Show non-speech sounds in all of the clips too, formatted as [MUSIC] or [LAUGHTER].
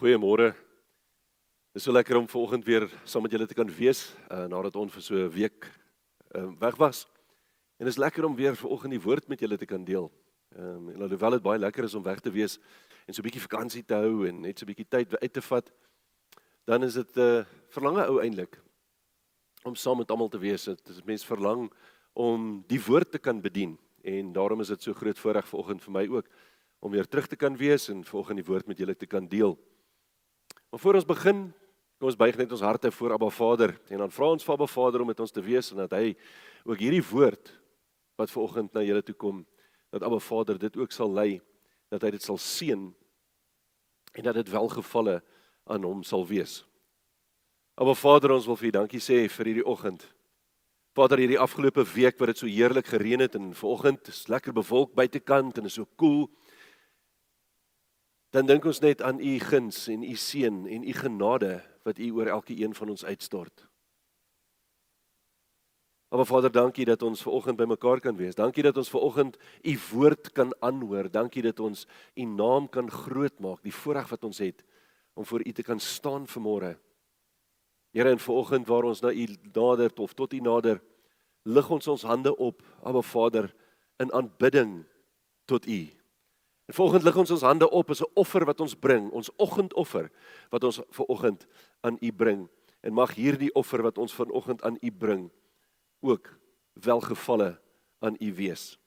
Goeiemôre. Dit is so lekker om vanoggend weer saam met julle te kan wees uh, nadat ons vir so 'n week uh, weg was. En dit is lekker om weer vanoggend die woord met julle te kan deel. Ehm um, en alhoewel dit baie lekker is om weg te wees en so 'n bietjie vakansie te hou en net so 'n bietjie tyd uit te vat, dan is dit 'n uh, verlange ou eintlik om saam met almal te wees. Dit is mense verlang om die woord te kan bedien en daarom is dit so groot voorreg vanoggend vir my ook om weer terug te kan wees en volgens die woord met julle te kan deel. Maar voor ons begin, kom ons buig net ons harte voor Abba Vader en dan vra ons vir Abba Vader om met ons te wees en dat hy ook hierdie woord wat vanoggend na julle toe kom, dat Abba Vader dit ook sal lei, dat hy dit sal seën en dat dit welgevalle aan hom sal wees. Abba Vader, ons wil vir U dankie sê vir hierdie oggend. Vader, hierdie afgelope week wat dit so heerlik gereën het en vanoggend is lekker bewolk buitekant en is so koel. Cool dan dink ons net aan u guns en u seën en u genade wat u oor elke een van ons uitstort. Maar Vader, dankie dat ons ver oggend bymekaar kan wees. Dankie dat ons ver oggend u woord kan aanhoor. Dankie dat ons u naam kan grootmaak, die voorreg wat ons het om voor u te kan staan vanmôre. Here, in ver oggend waar ons na u nader of tot u nader, lig ons ons hande op, Aba Vader, in aanbidding tot u. En volgens lig ons ons hande op as 'n offer wat ons bring, ons oggendoffer wat ons ver oggend aan U bring. En mag hierdie offer wat ons vanoggend aan U bring ook welgevalle aan U wees.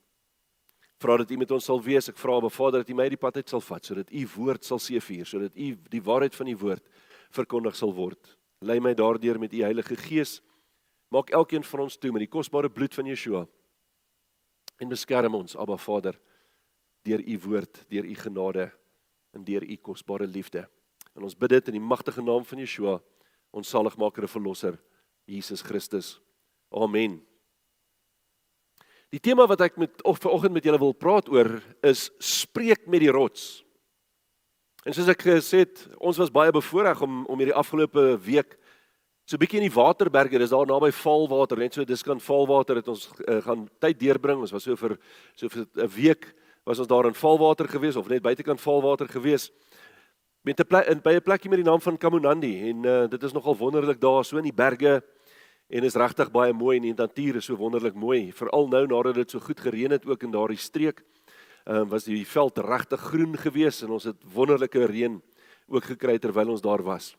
Vra dat U met ons sal wees. Ek vra, Vader, dat U my die pad uit sal vat sodat U woord sal seëvier, sodat U die waarheid van U woord verkondig sal word. Lei my daardeur met U Heilige Gees. Maak elkeen van ons toe met die kosbare bloed van Yeshua. En beskerm ons, Abba Vader deur u woord, deur u genade en deur u kosbare liefde. En ons bid dit in die magtige naam van Yeshua, ons saligmaker en verlosser, Jesus Christus. Amen. Die tema wat ek met of vanoggend met julle wil praat oor is spreek met die rots. En soos ek gesê het, ons was baie bevoorreg om om hierdie afgelope week so 'n bietjie in die Waterberge, dis daar naby Valwater, net so dis kan Valwater het ons uh, gaan tyd deurbring. Ons was so vir so vir 'n week was ons daar in Valwater gewees of net buitekant Valwater gewees. Met 'n plek by 'n plekkie met die naam van Kamunandi en uh, dit is nogal wonderlik daar so in die berge en is regtig baie mooi en die natuur is so wonderlik mooi. Veral nou nadat dit so goed gereën het ook in daardie streek um, was die veld regtig groen geweest en ons het wonderlike reën ook gekry terwyl ons daar was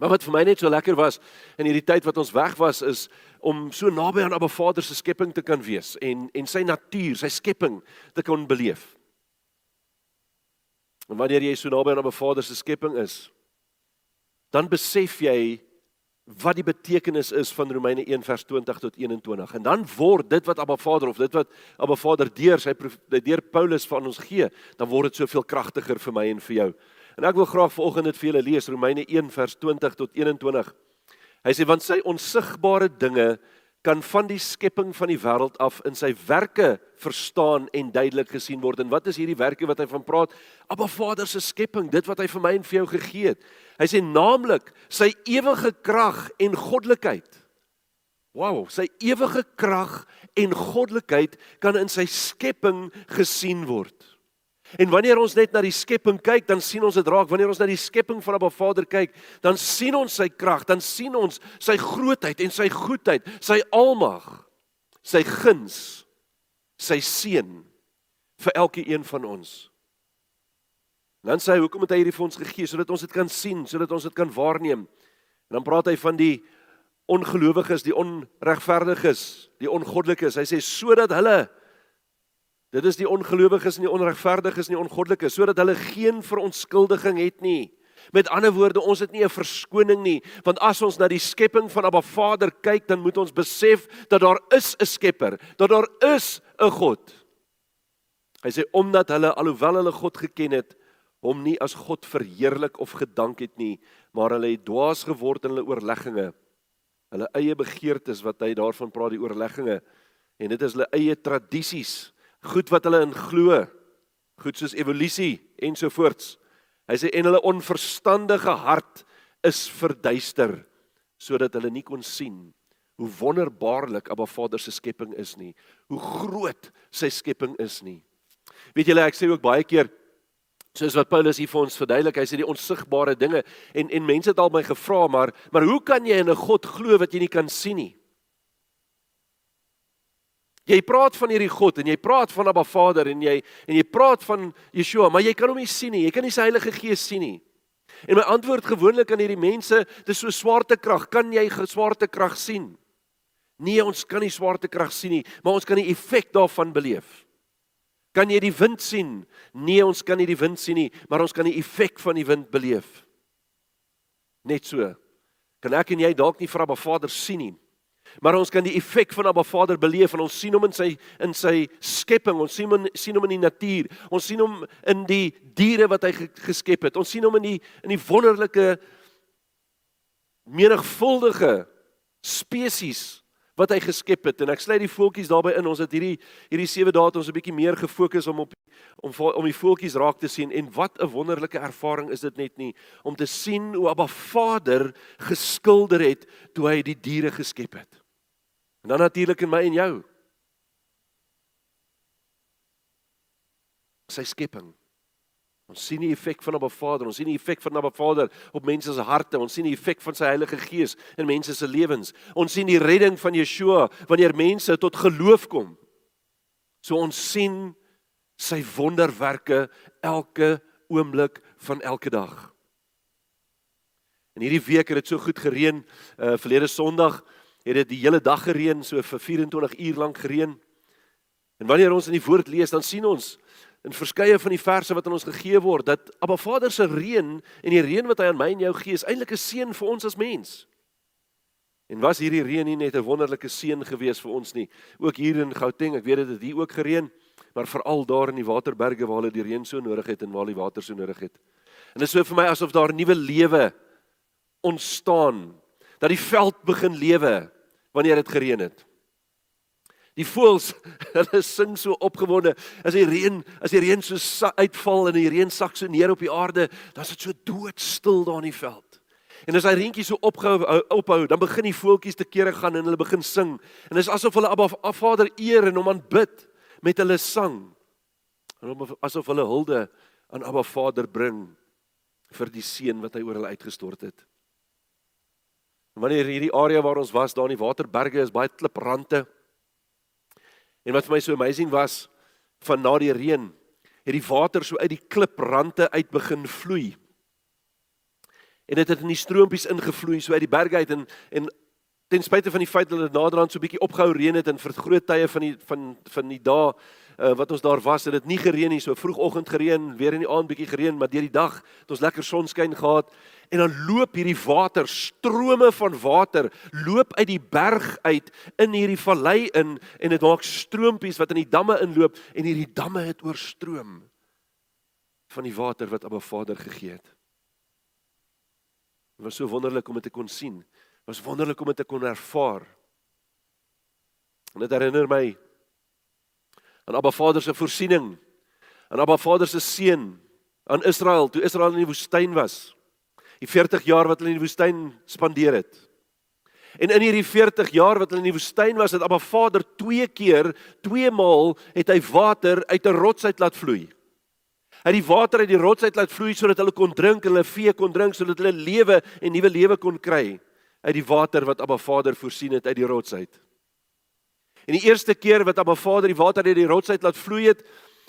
Maar wat vir my net so lekker was in hierdie tyd wat ons weg was is om so naby aan Abba Vader se skepping te kan wees en en sy natuur, sy skepping te kan beleef. En wanneer jy so naby aan Abba Vader se skepping is, dan besef jy wat die betekenis is van Romeine 1 vers 20 tot 21. En dan word dit wat Abba Vader of dit wat Abba Vader deur sy deur Paulus van ons gee, dan word dit soveel kragtiger vir my en vir jou. En ek wil graag vanoggend dit vir julle lees Romeine 1 vers 20 tot 21. Hy sê want sy onsigbare dinge kan van die skepping van die wêreld af in sy werke verstaan en duidelik gesien word. En wat is hierdie werke wat hy van praat? Abba Vader se skepping, dit wat hy vir my en vir jou gegee het. Hy sê naamlik sy ewige krag en goddelikheid. Wow, sy ewige krag en goddelikheid kan in sy skepping gesien word. En wanneer ons net na die skepping kyk, dan sien ons dit raak. Wanneer ons na die skepping van Abba Vader kyk, dan sien ons sy krag, dan sien ons sy grootheid en sy goedheid, sy almag, sy guns, sy seën vir elke een van ons. En dan sê hy, hoekom het hy hierdie vir ons gegee sodat ons dit kan sien, sodat ons dit kan waarneem? En dan praat hy van die ongelowiges, die onregverdiges, die ongoddelikes. Hy sê sodat hulle Dit is die ongelowiges en die onregverdiges en die ongoddelikes sodat hulle geen verontskuldiging het nie. Met ander woorde, ons het nie 'n verskoning nie, want as ons na die skepping van Abba Vader kyk, dan moet ons besef dat daar is 'n Skepper, dat daar is 'n God. Hy sê omdat hulle alhoewel hulle God geken het, hom nie as God verheerlik of gedank het nie, maar hulle het dwaas geword in hulle oorlegginge. Hulle eie begeertes wat hy daarvan praat, die oorlegginge, en dit is hulle eie tradisies goed wat hulle in glo, goed soos evolusie ensovoorts. Hy sê en hulle onverstandige hart is verduister sodat hulle nie kon sien hoe wonderbaarlik Abba Vader se skepping is nie, hoe groot sy skepping is nie. Weet julle, ek sê ook baie keer Soos wat Paulus hier vir ons verduidelik, hy sê die onsigbare dinge en en mense het al my gevra, maar maar hoe kan jy in 'n God glo wat jy nie kan sien nie? Jy praat van hierdie God en jy praat van Abba Vader en jy en jy praat van Yeshua, maar jy kan hom nie sien nie. Jy kan nie sy Heilige Gees sien nie. En my antwoord gewoonlik aan hierdie mense, dis so swaartekrag. Kan jy swaartekrag sien? Nee, ons kan nie swaartekrag sien nie, maar ons kan die effek daarvan beleef. Kan jy die wind sien? Nee, ons kan nie die wind sien nie, maar ons kan die effek van die wind beleef. Net so. Kan ek en jy dalk nie vir Abba Vader sien nie, maar ons kan die effek van Abba Vader beleef en ons sien hom in sy in sy skepping, ons sien hom sien hom in die natuur, ons sien hom in die diere wat hy geskep het. Ons sien hom in die in die wonderlike menigvuldige spesies wat hy geskep het en ek sluit die voeltjies daarbey in. Ons het hierdie hierdie 7 dae ons 'n bietjie meer gefokus om op om om die voeltjies raak te sien en wat 'n wonderlike ervaring is dit net nie om te sien hoe Abba Vader geskilder het toe hy die diere geskep het. En dan natuurlik in my en jou. Sy skepping. Ons sien die effek van Abba Vader, ons sien die effek van Abba Vader op mense se harte, ons sien die effek van sy Heilige Gees in mense se lewens. Ons sien die redding van Yeshua wanneer mense tot geloof kom. So ons sien sy wonderwerke elke oomblik van elke dag. En hierdie week het dit so goed gereën. Uh verlede Sondag het dit die hele dag gereën, so vir 24 uur lank gereën. En wanneer ons in die woord lees, dan sien ons in verskeie van die verse wat aan ons gegee word dat Abba Vader se reën en die reën wat hy aan my en jou gee is eintlik 'n seën vir ons as mens. En was hierdie reën nie net 'n wonderlike seën gewees vir ons nie, ook hier in Gauteng, ek weet dit het hier ook gereën, maar veral daar in die waterberge waar hulle die reën so nodig het en waar die water so nodig het. En dit is so vir my asof daar nuwe lewe ontstaan, dat die veld begin lewe wanneer dit gereën het. Die voëls, [LAUGHS] hulle sing so opgewonde. As die reën, as die reën so uitval en die reën sak so neer op die aarde, dan is dit so doodstil daar in die veld. En as hy reentjie so ophou ophou, dan begin die voeltjies te kere gaan en hulle begin sing. En dit is asof hulle Abba Vader eer en hom aanbid met hulle sang. En asof hulle hulde aan Abba Vader bring vir die seën wat hy oor hulle uitgestort het. Wanneer hierdie area waar ons was, daar in die waterberge is baie kliprande. En wat vir my so amazing was van na die reën, het die water so uit die kliprande uit begin vloei. En dit het in die stroompies ingevloei so uit die berge uit en en ten spyte van die feit dat dit naderhand so bietjie opgehou reën het en vir groot tye van die van van die dae uh, wat ons daar was, het dit nie gereën nie, so vroegoggend gereën, weer in die aand bietjie gereën, maar deur die dag het ons lekker sonskyn gehad en dan loop hierdie water, strome van water loop uit die berg uit in hierdie vallei in en dit maak stroompies wat in die damme inloop en hierdie damme het oorstroom van die water wat Abba Vader gegee het. Dit was so wonderlik om dit te kon sien. Was wonderlik om dit te kon ervaar. En dit herinner my aan Abba Vader se voorsiening, aan Abba Vader se seën aan Israel toe Israel in die woestyn was die 40 jaar wat hulle in die woestyn spandeer het. En in hierdie 40 jaar wat hulle in die woestyn was, het Abba Vader twee keer, twee maal het hy water uit 'n rots uit laat vloei. Hy het die water uit die rots uit laat vloei sodat hulle kon drink hulle vee kon drink sodat hulle lewe en nuwe lewe kon kry uit die water wat Abba Vader voorsien het uit die rots uit. En die eerste keer wat Abba Vader die water uit die rots uit laat vloei het,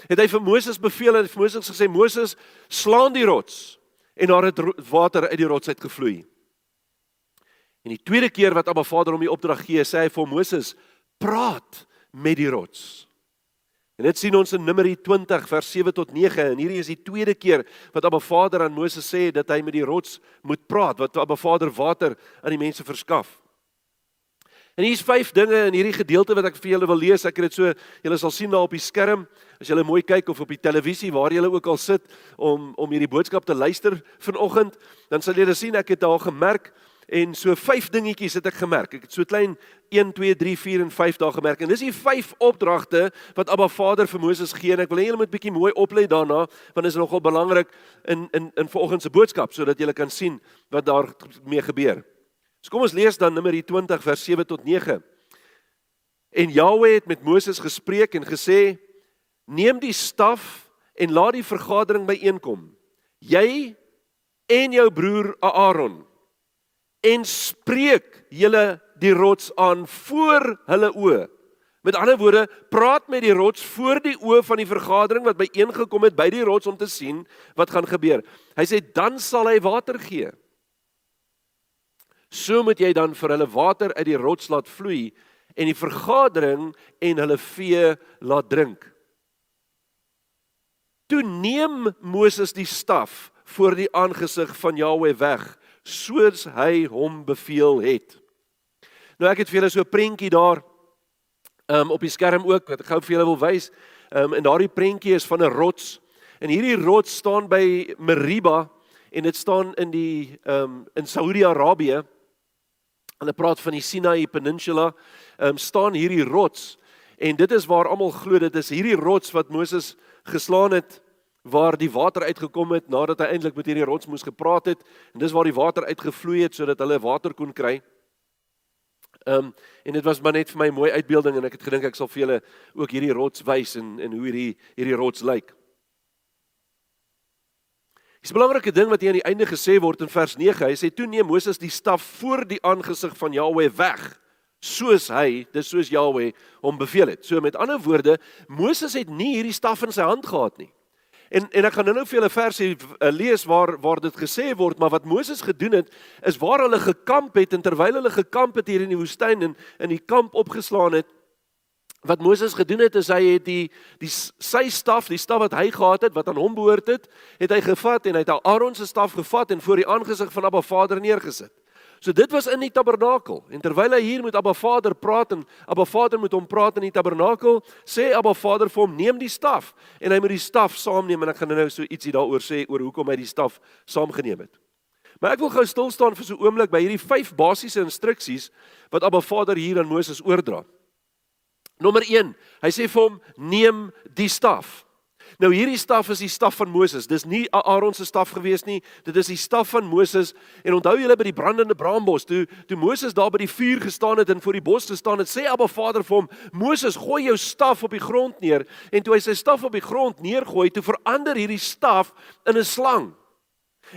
het hy vir Moses beveel en vir Moses gesê Moses slaan die rots en daar het water uit die rots uit gevloei. En die tweede keer wat Abba Vader hom die opdrag gee, sê hy vir Moses: "Praat met die rots." En dit sien ons in Numeri 20 vers 7 tot 9 en hierdie is die tweede keer wat Abba Vader aan Moses sê dat hy met die rots moet praat, wat Abba Vader water aan die mense verskaf. En hier's vyf dinge in hierdie gedeelte wat ek vir julle wil lees. Ek het dit so julle sal sien daar op die skerm as julle mooi kyk of op die televisie waar julle ook al sit om om hierdie boodskap te luister vanoggend, dan sal julle sien ek het daar gemerk en so vyf dingetjies het ek gemerk. Ek het so klein 1 2 3 4 en 5 daar gemerk. En dis die vyf opdragte wat Abba Vader vir Moses gee en ek wil hê julle moet bietjie mooi oplet daarna want dit is nogal belangrik in in in vanoggend se boodskap sodat julle kan sien wat daar mee gebeur. So kom ons lees dan Numeri 20 vers 7 tot 9. En Jahwe het met Moses gespreek en gesê: "Neem die staf en laat die vergadering byeenkom. Jy en jou broer Aaron en spreek julle die rots aan voor hulle oë. Met ander woorde, praat met die rots voor die oë van die vergadering wat byeengekom het by die rots om te sien wat gaan gebeur. Hy sê dan sal hy water gee. So moet jy dan vir hulle water uit die rots laat vloei en die vergadering en hulle vee laat drink. Toe neem Moses die staf voor die aangesig van Jahweh weg, soos hy hom beveel het. Nou ek het vir julle so 'n prentjie daar um, op die skerm ook wat ek gou vir julle wil wys. Um, en daardie prentjie is van 'n rots. En hierdie rots staan by Meriba en dit staan in die um, in Saudi-Arabië. Hulle praat van die Sinai Peninsula. Um, staan hierdie rots en dit is waar almal glo dit is hierdie rots wat Moses geslaan het waar die water uitgekom het nadat hy eintlik met hierdie rots moes gepraat het en dis waar die water uitgevloei het sodat hulle water kon kry. Ehm um, en dit was maar net vir my mooi uitbeelding en ek het gedink ek sal vir julle ook hierdie rots wys en en hoe hierdie hierdie rots lyk. Dis 'n belangrike ding wat hier aan die einde gesê word in vers 9. Hy sê toe neem Moses die staf voor die aangesig van Jahweh weg soos hy, dis soos Jahweh hom beveel het. So met ander woorde, Moses het nie hierdie staf in sy hand gehad nie. En en ek gaan nou-nou vir julle versie uh, lees waar waar dit gesê word, maar wat Moses gedoen het is waar hulle gekamp het en terwyl hulle gekamp het hier in die woestyn en in die kamp opgeslaan het wat Moses gedoen het is hy het die die sy staf, die staf wat hy gehad het wat aan hom behoort het, het hy gevat en hy het Aaron se staf gevat en voor die aangesig van Abba Vader neergesit. So dit was in die tabernakel. En terwyl hy hier met Abba Vader praat en Abba Vader met hom praat in die tabernakel, sê Abba Vader vir hom: "Neem die staf." En hy moet die staf saamneem en ek gaan nou so ietsie daaroor sê oor hoekom hy die staf saamgeneem het. Maar ek wil gou stil staan vir so 'n oomblik by hierdie vyf basiese instruksies wat Abba Vader hier aan Moses oordra. Nommer 1. Hy sê vir hom: "Neem die staf." Nou hierdie staf is die staf van Moses. Dis nie Aaron se staf gewees nie. Dit is die staf van Moses. En onthou julle by die brandende braambos, toe toe Moses daar by die vuur gestaan het en voor die bos gestaan het, sê Abba Vader vir hom: "Moses, gooi jou staf op die grond neer." En toe hy sy staf op die grond neergooi, toe verander hierdie staf in 'n slang.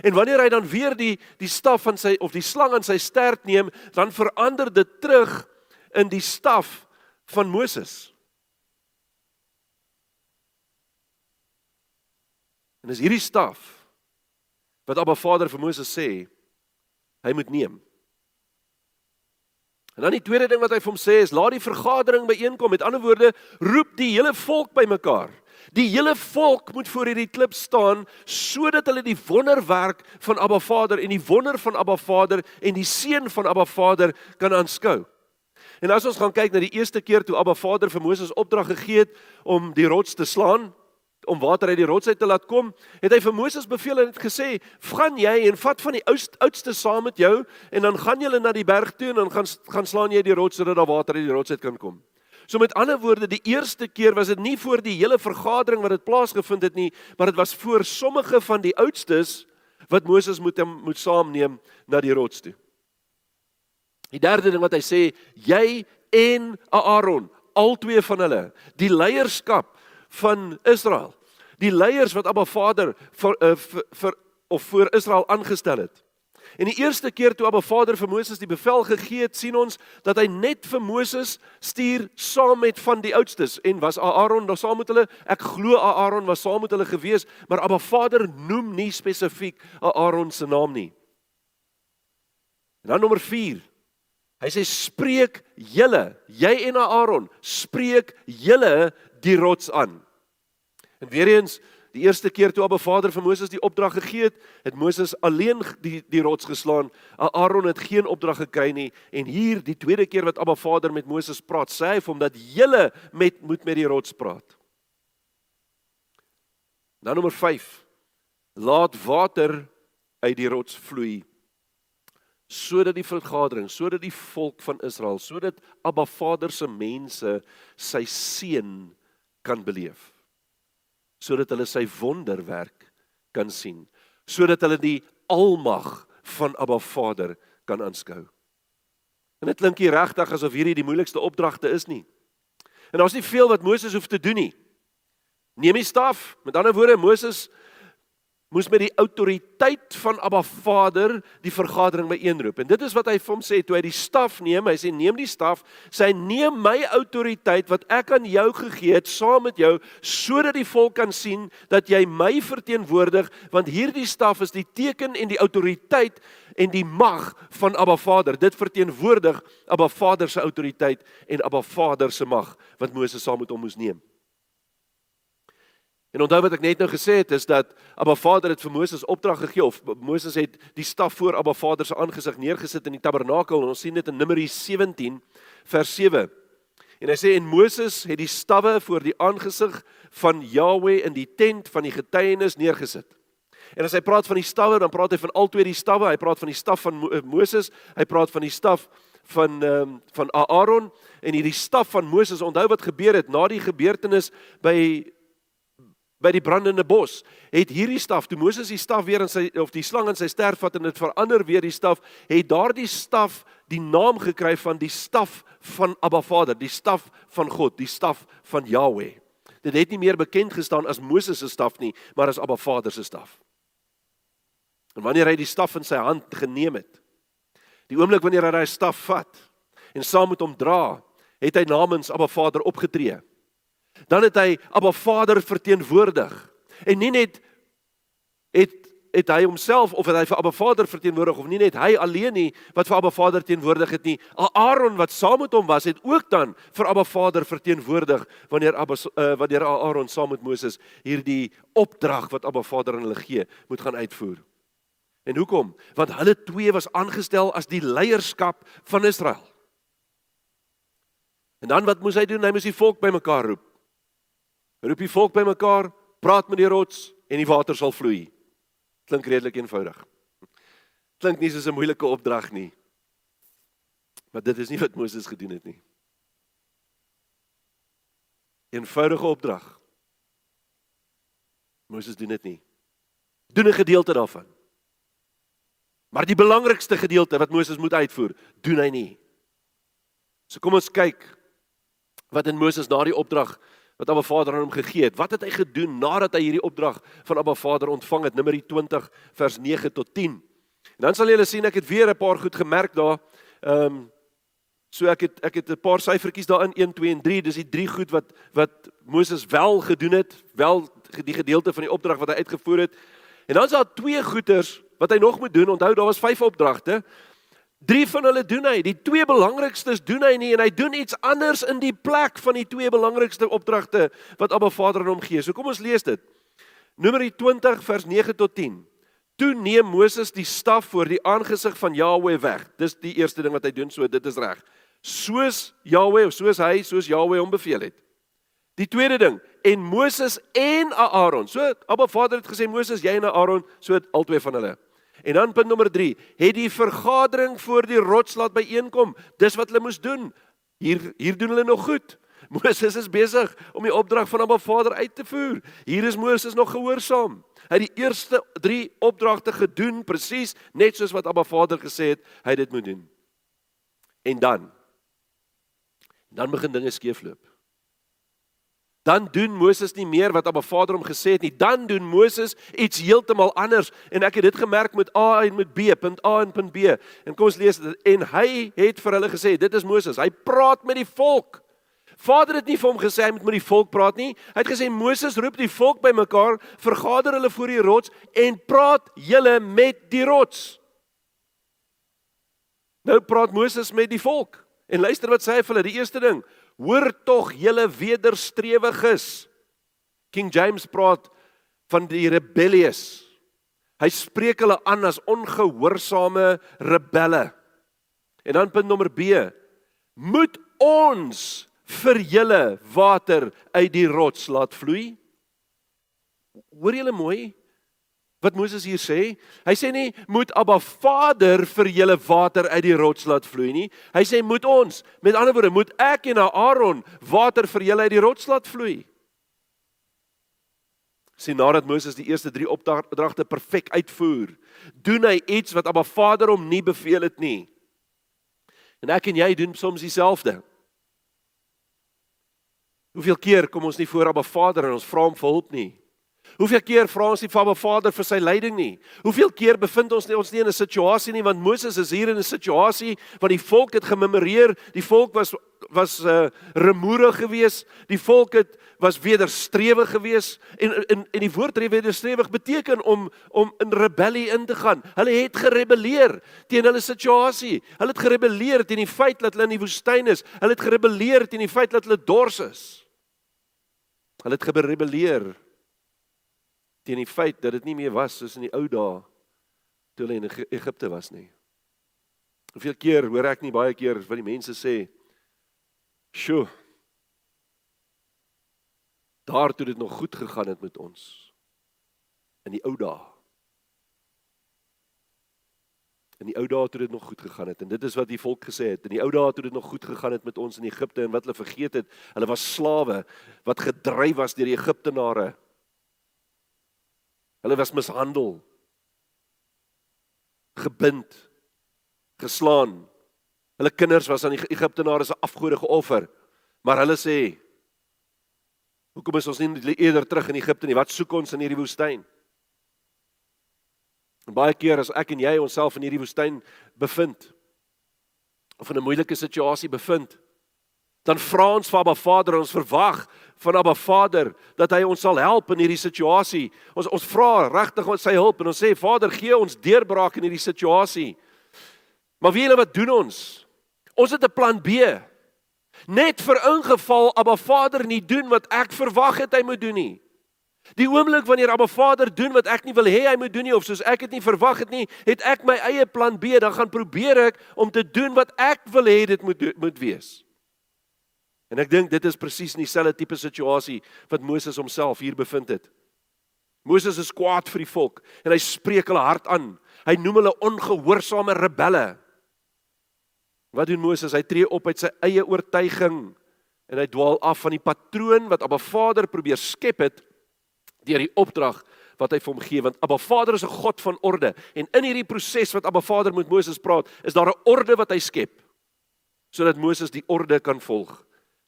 En wanneer hy dan weer die die staf van sy of die slang aan sy stert neem, dan verander dit terug in die staf van Moses. En dis hierdie staf wat Abba Vader vir Moses sê hy moet neem. En dan die tweede ding wat hy vir hom sê is laat die vergadering byeenkom. Met ander woorde, roep die hele volk bymekaar. Die hele volk moet voor hierdie klip staan sodat hulle die wonderwerk van Abba Vader en die wonder van Abba Vader en die seën van Abba Vader kan aanskou. En as ons gaan kyk na die eerste keer toe Abba Vader vir Moses opdrag gegee het om die rots te slaan, om water uit die rots uit te laat kom, het hy vir Moses beveel en het gesê: "Gaan jy en vat van die oudste saam met jou en dan gaan julle na die berg toe en dan gaan gaan slaan jy die rots sodat daar water uit die rots uit kan kom." So met ander woorde, die eerste keer was dit nie voor die hele vergadering wat dit plaasgevind het nie, maar dit was voor sommige van die oudstes wat Moses moet hem moet saamneem na die rots toe. Die derde ding wat hy sê, jy en Aaron, albei van hulle, die leierskap van Israel. Die leiers wat Abba Vader vir, uh, vir, vir of voor Israel aangestel het. En die eerste keer toe Abba Vader vir Moses die bevel gegee het, sien ons dat hy net vir Moses stuur saam met van die oudstes en was Aaron daar saam met hulle. Ek glo Aaron was saam met hulle gewees, maar Abba Vader noem nie spesifiek Aaron se naam nie. En dan nommer 4. Hy sê spreek julle, jy en Aaron, spreek julle die rots aan. En weer eens, die eerste keer toe Abba Vader vir Moses die opdrag gegee het, het Moses alleen die die rots geslaan. Aaron het geen opdrag gekry nie en hier die tweede keer wat Abba Vader met Moses praat, sê hy vir hom dat julle met moet met die rots praat. Dan nommer 5. Laat water uit die rots vloei sodat die vergadering, sodat die volk van Israel, sodat Abba Vader se mense sy seën kan beleef sodat hulle sy wonderwerk kan sien, sodat hulle die almag van Abba Vader kan aanskou. En dit klink hier regtig asof hierdie die moeilikste opdragte is nie. En daar's nie veel wat Moses hoef te doen nie. Neem die staf. Met ander woorde, Moses moes met die autoriteit van Abba Vader die vergadering byeenroep. En dit is wat hy vir hom sê toe hy die staf neem. Hy sê neem die staf, sê neem my autoriteit wat ek aan jou gegee het saam met jou sodat die volk kan sien dat jy my verteenwoordig want hierdie staf is die teken en die autoriteit en die mag van Abba Vader. Dit verteenwoordig Abba Vader se autoriteit en Abba Vader se mag wat Moses saam met hom moes neem. En onthou wat ek net nou gesê het is dat Abba Vader het vir Moses opdrag gegee of Moses het die staf voor Abba Vader se aangesig neergesit in die tabernakel en ons sien dit in Numeri 17 vers 7. En hy sê en Moses het die stawwe voor die aangesig van Jahweh in die tent van die getuienis neergesit. En as hy praat van die stawwe, dan praat hy van al twee die stawwe. Hy praat van die staf van eh, Moses, hy praat van die staf van ehm um, van Aaron en hierdie staf van Moses. Onthou wat gebeur het na die gebeurtenis by by die brandende bos het hierdie staf toe Moses die staf weer in sy of die slang in sy sterf vat en dit verander weer die staf het daardie staf die naam gekry van die staf van Abba Vader die staf van God die staf van Jahweh dit het nie meer bekend gestaan as Moses se staf nie maar as Abba Vader se staf. En wanneer hy die staf in sy hand geneem het die oomblik wanneer hy daai staf vat en saam met hom dra het hy namens Abba Vader opgetree dan het hy Abba Vader verteenwoordig. En nie net het het hy homself of het hy vir Abba Vader verteenwoordig of nie net hy alleen nie wat vir Abba Vader teenwoordig het nie. Aaron wat saam met hom was, het ook dan vir Abba Vader verteenwoordig wanneer Abba uh, wanneer Aaron saam met Moses hierdie opdrag wat Abba Vader aan hulle gee, moet gaan uitvoer. En hoekom? Want hulle twee was aangestel as die leierskap van Israel. En dan wat moes hy doen? Hy moes die volk bymekaar roep roep die volk bymekaar, praat met die rots en die water sal vloei. Klink redelik eenvoudig. Klink nie soos 'n moeilike opdrag nie. Maar dit is nie wat Moses gedoen het nie. Eenvoudige opdrag. Moses doen dit nie. Doen 'n gedeelte daarvan. Maar die belangrikste gedeelte wat Moses moet uitvoer, doen hy nie. So kom ons kyk wat in Moses na die opdrag wat Abba Vader aan hom gegee het. Wat het hy gedoen nadat hy hierdie opdrag van Abba Vader ontvang het? Numeri 20 vers 9 tot 10. En dan sal julle sien ek het weer 'n paar goed gemerk daar. Ehm um, so ek het ek het 'n paar syfertjies daarin 1 2 en 3. Dis die drie goed wat wat Moses wel gedoen het, wel die gedeelte van die opdrag wat hy uitgevoer het. En dan is daar twee goeters wat hy nog moet doen. Onthou daar was vyf opdragte. Drie van hulle doen hy. Die twee belangrikstes doen hy nie en hy doen iets anders in die plek van die twee belangrikste opdragte wat Abba Vader aan hom gee. So kom ons lees dit. Numeri 20 vers 9 tot 10. Toe neem Moses die staf voor die aangesig van Jahweh weg. Dis die eerste ding wat hy doen, so dit is reg. Soos Jahweh of soos hy, soos Jahweh hom beveel het. Die tweede ding, en Moses en Aaron. So Abba Vader het gesê Moses, jy en Aaron, so albei van hulle. En dan punt nommer 3, het die vergadering voor die rots laat byeenkom. Dis wat hulle moes doen. Hier hier doen hulle nog goed. [LAUGHS] Moses is besig om die opdrag van Abba Vader uit te voer. Hier is Moses nog gehoorsaam. Hy het die eerste 3 opdragte gedoen presies net soos wat Abba Vader gesê het hy dit moet doen. En dan dan begin dinge skeefloop dan doen Moses nie meer wat Abba Vader hom gesê het nie. Dan doen Moses iets heeltemal anders en ek het dit gemerk met A en met B, punt A en punt B. En kom ons lees dit. En hy het vir hulle gesê, dit is Moses. Hy praat met die volk. Vader het nie vir hom gesê hy moet met die volk praat nie. Hy het gesê Moses roep die volk bymekaar, vergader hulle voor die rots en praat julle met die rots. Nou praat Moses met die volk. En luister wat sê hy vir hulle, die eerste ding, hoor tog julle wederstrewiges. King James praat van die rebellious. Hy spreek hulle aan as ongehoorsame rebelle. En dan punt nommer B. Moet ons vir julle water uit die rots laat vloei? Hoor julle mooi? Wat Moses hier sê. Hy sê nie moet Abba Vader vir julle water uit die rots laat vloei nie. Hy sê moet ons, met ander woorde, moet ek en Aaron water vir julle uit die rots laat vloei. Sien nadat Moses die eerste 3 opdragte perfek uitvoer, doen hy iets wat Abba Vader hom nie beveel het nie. En ek en jy doen soms dieselfde. Hoeveel keer kom ons nie voor Abba Vader en ons vra hom vir hulp nie? Hoeveel keer vra ons nie vir Abba Vader vir sy leiding nie? Hoeveel keer bevind ons nie ons nie in 'n situasie nie want Moses is hier in 'n situasie wat die volk het gememoreer, die volk was was uh remoerig geweest, die volk het was wederstrewig geweest en en en die woord wederstrewig beteken om om in rebellie in te gaan. Hulle het gerebelleer teen hulle situasie. Hulle het gerebelleer teen die feit dat hulle in die woestyn is. Hulle het gerebelleer teen die feit dat hulle dors is. Hulle het gerebelleer teen die feit dat dit nie meer was soos in die ou dae toe hulle in Egipte was nie. Hoeveel keer hoor ek nie baie keer wat die mense sê, "Sjoe. Daar toe dit nog goed gegaan het met ons in die ou dae." In die ou dae toe dit nog goed gegaan het en dit is wat die volk gesê het. In die ou dae toe dit nog goed gegaan het met ons in Egipte en wat hulle vergeet het, hulle was slawe wat gedryf was deur die Egiptenare. Hulle was mishandel. Gebind. Geslaan. Hulle kinders was aan die Egiptenare se afgode geoffer. Maar hulle sê Hoekom is ons nie eerder terug in Egipte nie? Wat soek ons in hierdie woestyn? En baie keer as ek en jy onsself in hierdie woestyn bevind of in 'n moeilike situasie bevind, dan vra ons vir Abba Vader, ons verwag van Abba Vader dat hy ons sal help in hierdie situasie. Ons ons vra regtig om sy hulp en ons sê Vader, gee ons deurbraak in hierdie situasie. Maar wie weet wat doen ons? Ons het 'n plan B. Net vir ingeval Abba Vader nie doen wat ek verwag het hy moet doen nie. Die oomblik wanneer Abba Vader doen wat ek nie wil hê hy moet doen nie of soos ek dit nie verwag het nie, het ek my eie plan B, dan gaan probeer ek om te doen wat ek wil hê dit moet moet wees. En ek dink dit is presies dieselfde tipe situasie wat Moses homself hier bevind het. Moses is kwaad vir die volk en hy spreek hulle hard aan. Hy noem hulle ongehoorsame rebelle. Wat doen Moses? Hy tree op uit sy eie oortuiging en hy dwaal af van die patroon wat Abba Vader probeer skep het deur die opdrag wat hy vir hom gee want Abba Vader is 'n God van orde en in hierdie proses wat Abba Vader met Moses praat, is daar 'n orde wat hy skep sodat Moses die orde kan volg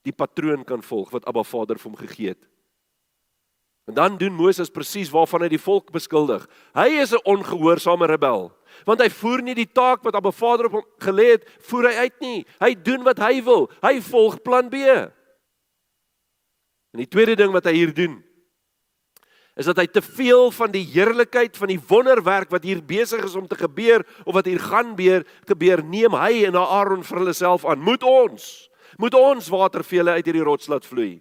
die patroon kan volg wat Abba Vader vir hom gegee het. En dan doen Moses presies waarvan hy die volk beskuldig. Hy is 'n ongehoorsame rebel, want hy voer nie die taak wat Abba Vader op hom gelê het, voer hy uit nie. Hy doen wat hy wil. Hy volg plan B. En die tweede ding wat hy hier doen, is dat hy te veel van die heerlikheid van die wonderwerk wat hier besig is om te gebeur of wat hier gaan gebeur, gebeur neem hy en Aaron vir hulle self aan. Moet ons moet ons water vir hulle uit hierdie rots laat vloei.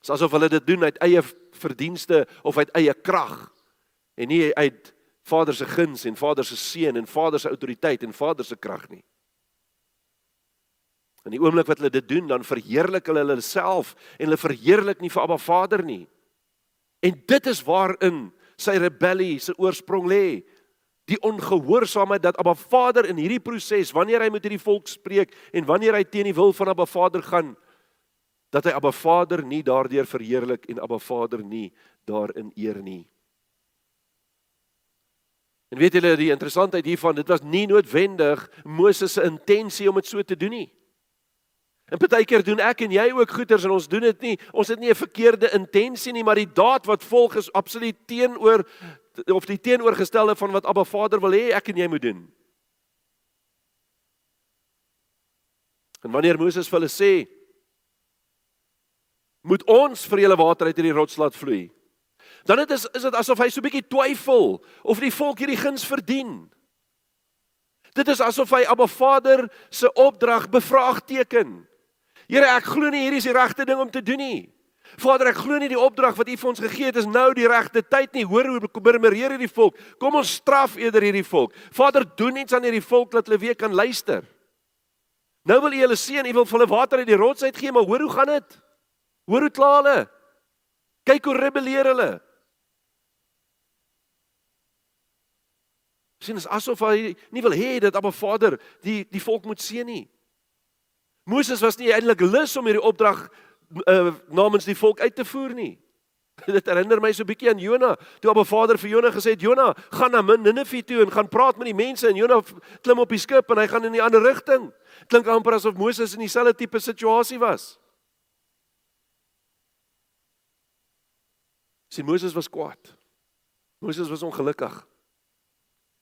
Dit is asof hulle dit doen uit eie verdienste of uit eie krag en nie uit Vader se guns en Vader se seën en Vader se autoriteit en Vader se krag nie. In die oomblik wat hulle dit doen, dan verheerlik hulle hulle self en hulle verheerlik nie vir Abba Vader nie. En dit is waarin sy rebellie se oorsprong lê die ongehoorsaamheid dat Abba Vader in hierdie proses wanneer hy met hierdie volk spreek en wanneer hy teen die wil van Abba Vader gaan dat hy Abba Vader nie daardeur verheerlik en Abba Vader nie daarin eer nie. En weet julle die interessantheid hiervan dit was nie noodwendig Moses se intensie om dit so te doen nie. En baie keer doen ek en jy ook goeders en ons doen dit nie. Ons het nie 'n verkeerde intensie nie, maar die daad wat volg is absoluut teenoor of die teenoorgestelde van wat Abba Vader wil hê ek en jy moet doen. En wanneer Moses vir hulle sê moet ons vir julle water uit hierdie rots laat vloei. Dan dit is is dit asof hy so 'n bietjie twyfel of die volk hierdie guns verdien. Dit is asof hy Abba Vader se opdrag bevraagteken. Here, ek glo nie hierdie is die regte ding om te doen nie. Vader, ek glo nie die opdrag wat U vir ons gegee het is nou die regte tyd nie. Hoor hoe murmureer hierdie volk. Kom ons straf eerder hierdie volk. Vader, doen iets aan hierdie volk dat hulle weer kan luister. Nou wil U hulle seën, U wil vir hulle water uit die rots uitgee, maar hoor hoe gaan dit? Hoor hoe kla hulle? Kyk hoe rebelleer hulle. Sien, is asof hy nie wil hê dat Abba Vader die die volk moet seën nie. Moses was nie eintlik lus om hierdie opdrag uh, namens die volk uit te voer nie. [LAUGHS] Dit herinner my so 'n bietjie aan Jona. Toe Abba Vader vir Jona gesê het, "Jona, gaan na Ninive toe en gaan praat met die mense." En Jona klim op die skip en hy gaan in die ander rigting. Klink amper asof Moses in dieselfde tipe situasie was. Sien Moses was kwaad. Moses was ongelukkig.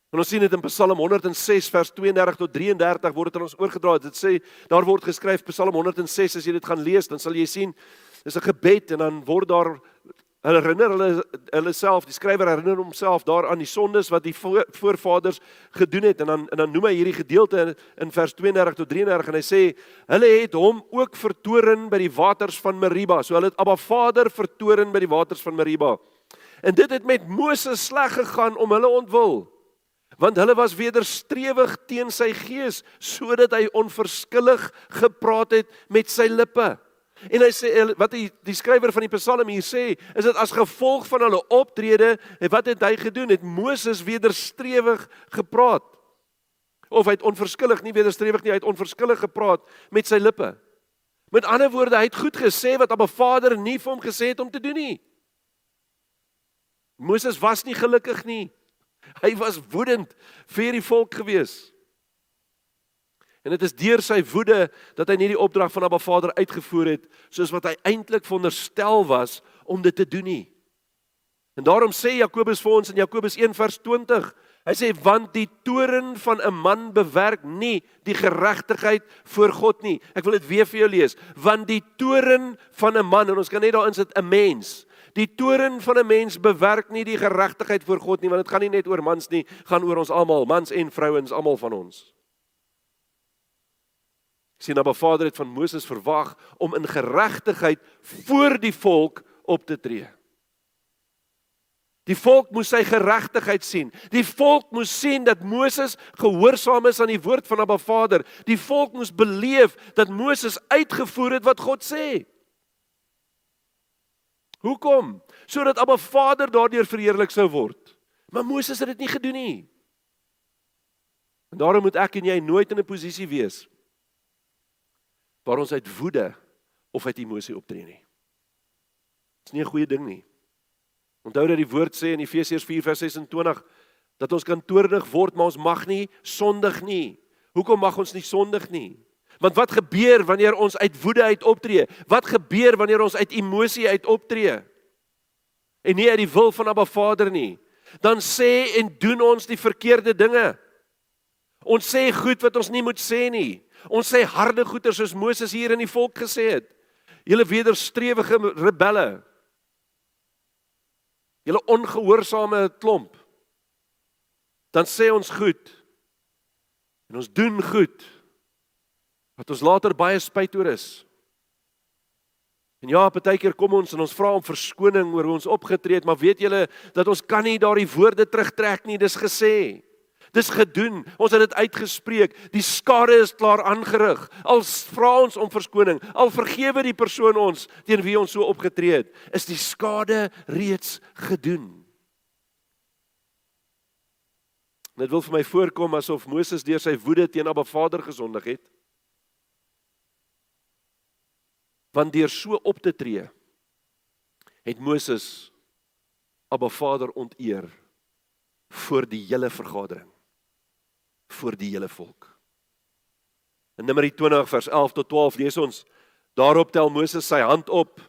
En ons sien dit in Psalm 106 vers 32 tot 33 word dit aan ons oorgedra. Dit sê daar word geskryf Psalm 106 as jy dit gaan lees, dan sal jy sien dis 'n gebed en dan word daar hulle herinner hulle hulle self, die skrywer herinner homself daar aan die sondes wat die voorvaders gedoen het en dan en dan noem hy hierdie gedeelte in, in vers 32 tot 33 en hy sê hulle het hom ook vertoren by die waters van Meriba. So hulle het Abba Vader vertoren by die waters van Meriba. En dit het met Moses sleg gegaan om hulle ontwil want hulle was wederstrewig teen sy gees sodat hy onverskillig gepraat het met sy lippe. En hy sê wat die, die skrywer van die Psalm hier sê, is dat as gevolg van hulle optrede, wat het hy gedoen? Het Moses wederstrewig gepraat? Of hy het onverskillig nie wederstrewig nie, hy het onverskillig gepraat met sy lippe. Met ander woorde, hy het goed gesê wat Abba Vader nie vir hom gesê het om te doen nie. Moses was nie gelukkig nie. Hy was woedend vir die volk gewees. En dit is deur sy woede dat hy nie die opdrag van Abba Vader uitgevoer het soos wat hy eintlik veronderstel was om dit te doen nie. En daarom sê Jakobus vir ons in Jakobus 1:20, hy sê want die toren van 'n man bewerk nie die geregtigheid voor God nie. Ek wil dit weer vir jou lees. Want die toren van 'n man en ons kan net daarin sit 'n mens Die toren van 'n mens bewerk nie die geregtigheid voor God nie, want dit gaan nie net oor mans nie, gaan oor ons almal, mans en vrouens, almal van ons. Sien, Abba Vader het van Moses verwag om in geregtigheid voor die volk op te tree. Die volk moes sy geregtigheid sien. Die volk moes sien dat Moses gehoorsaam is aan die woord van Abba Vader. Die volk moes beleef dat Moses uitgevoer het wat God sê. Hoekom? Sodat Abba Vader daardeur verheerlik sou word. Maar Moses het dit nie gedoen nie. En daarom moet ek en jy nooit in 'n posisie wees waar ons uit woede of uit emosie optree nie. Dit is nie 'n goeie ding nie. Onthou dat die woord sê in Efesiërs 4:26 dat ons kan toornig word, maar ons mag nie sondig nie. Hoekom mag ons nie sondig nie? Want wat gebeur wanneer ons uit woede uit optree? Wat gebeur wanneer ons uit emosie uit optree? En nie uit die wil van Abba Vader nie. Dan sê en doen ons die verkeerde dinge. Ons sê goed wat ons nie moet sê nie. Ons sê harde goeie soos Moses hier in die volk gesê het. Julle wederstrewige rebelle. Julle ongehoorsame klomp. Dan sê ons goed. En ons doen goed wat ons later baie spyt oor is. En ja, baie keer kom ons en ons vra om verskoning oor hoe ons opgetree het, maar weet julle dat ons kan nie daardie woorde terugtrek nie, dis gesê. Dis gedoen. Ons het dit uitgespreek. Die skade is klaar aangerig. Al vra ons om verskoning, al vergewe die persoon ons teen wie ons so opgetree het, is die skade reeds gedoen. Dit wil vir my voorkom asof Moses deur sy woede teen Abba Vader gesondig het. Want deur so op te tree het Moses Abba Vader onteer voor die hele vergadering voor die hele volk. In Numeri 20 vers 11 tot 12 lees ons daarop tel Moses sy hand op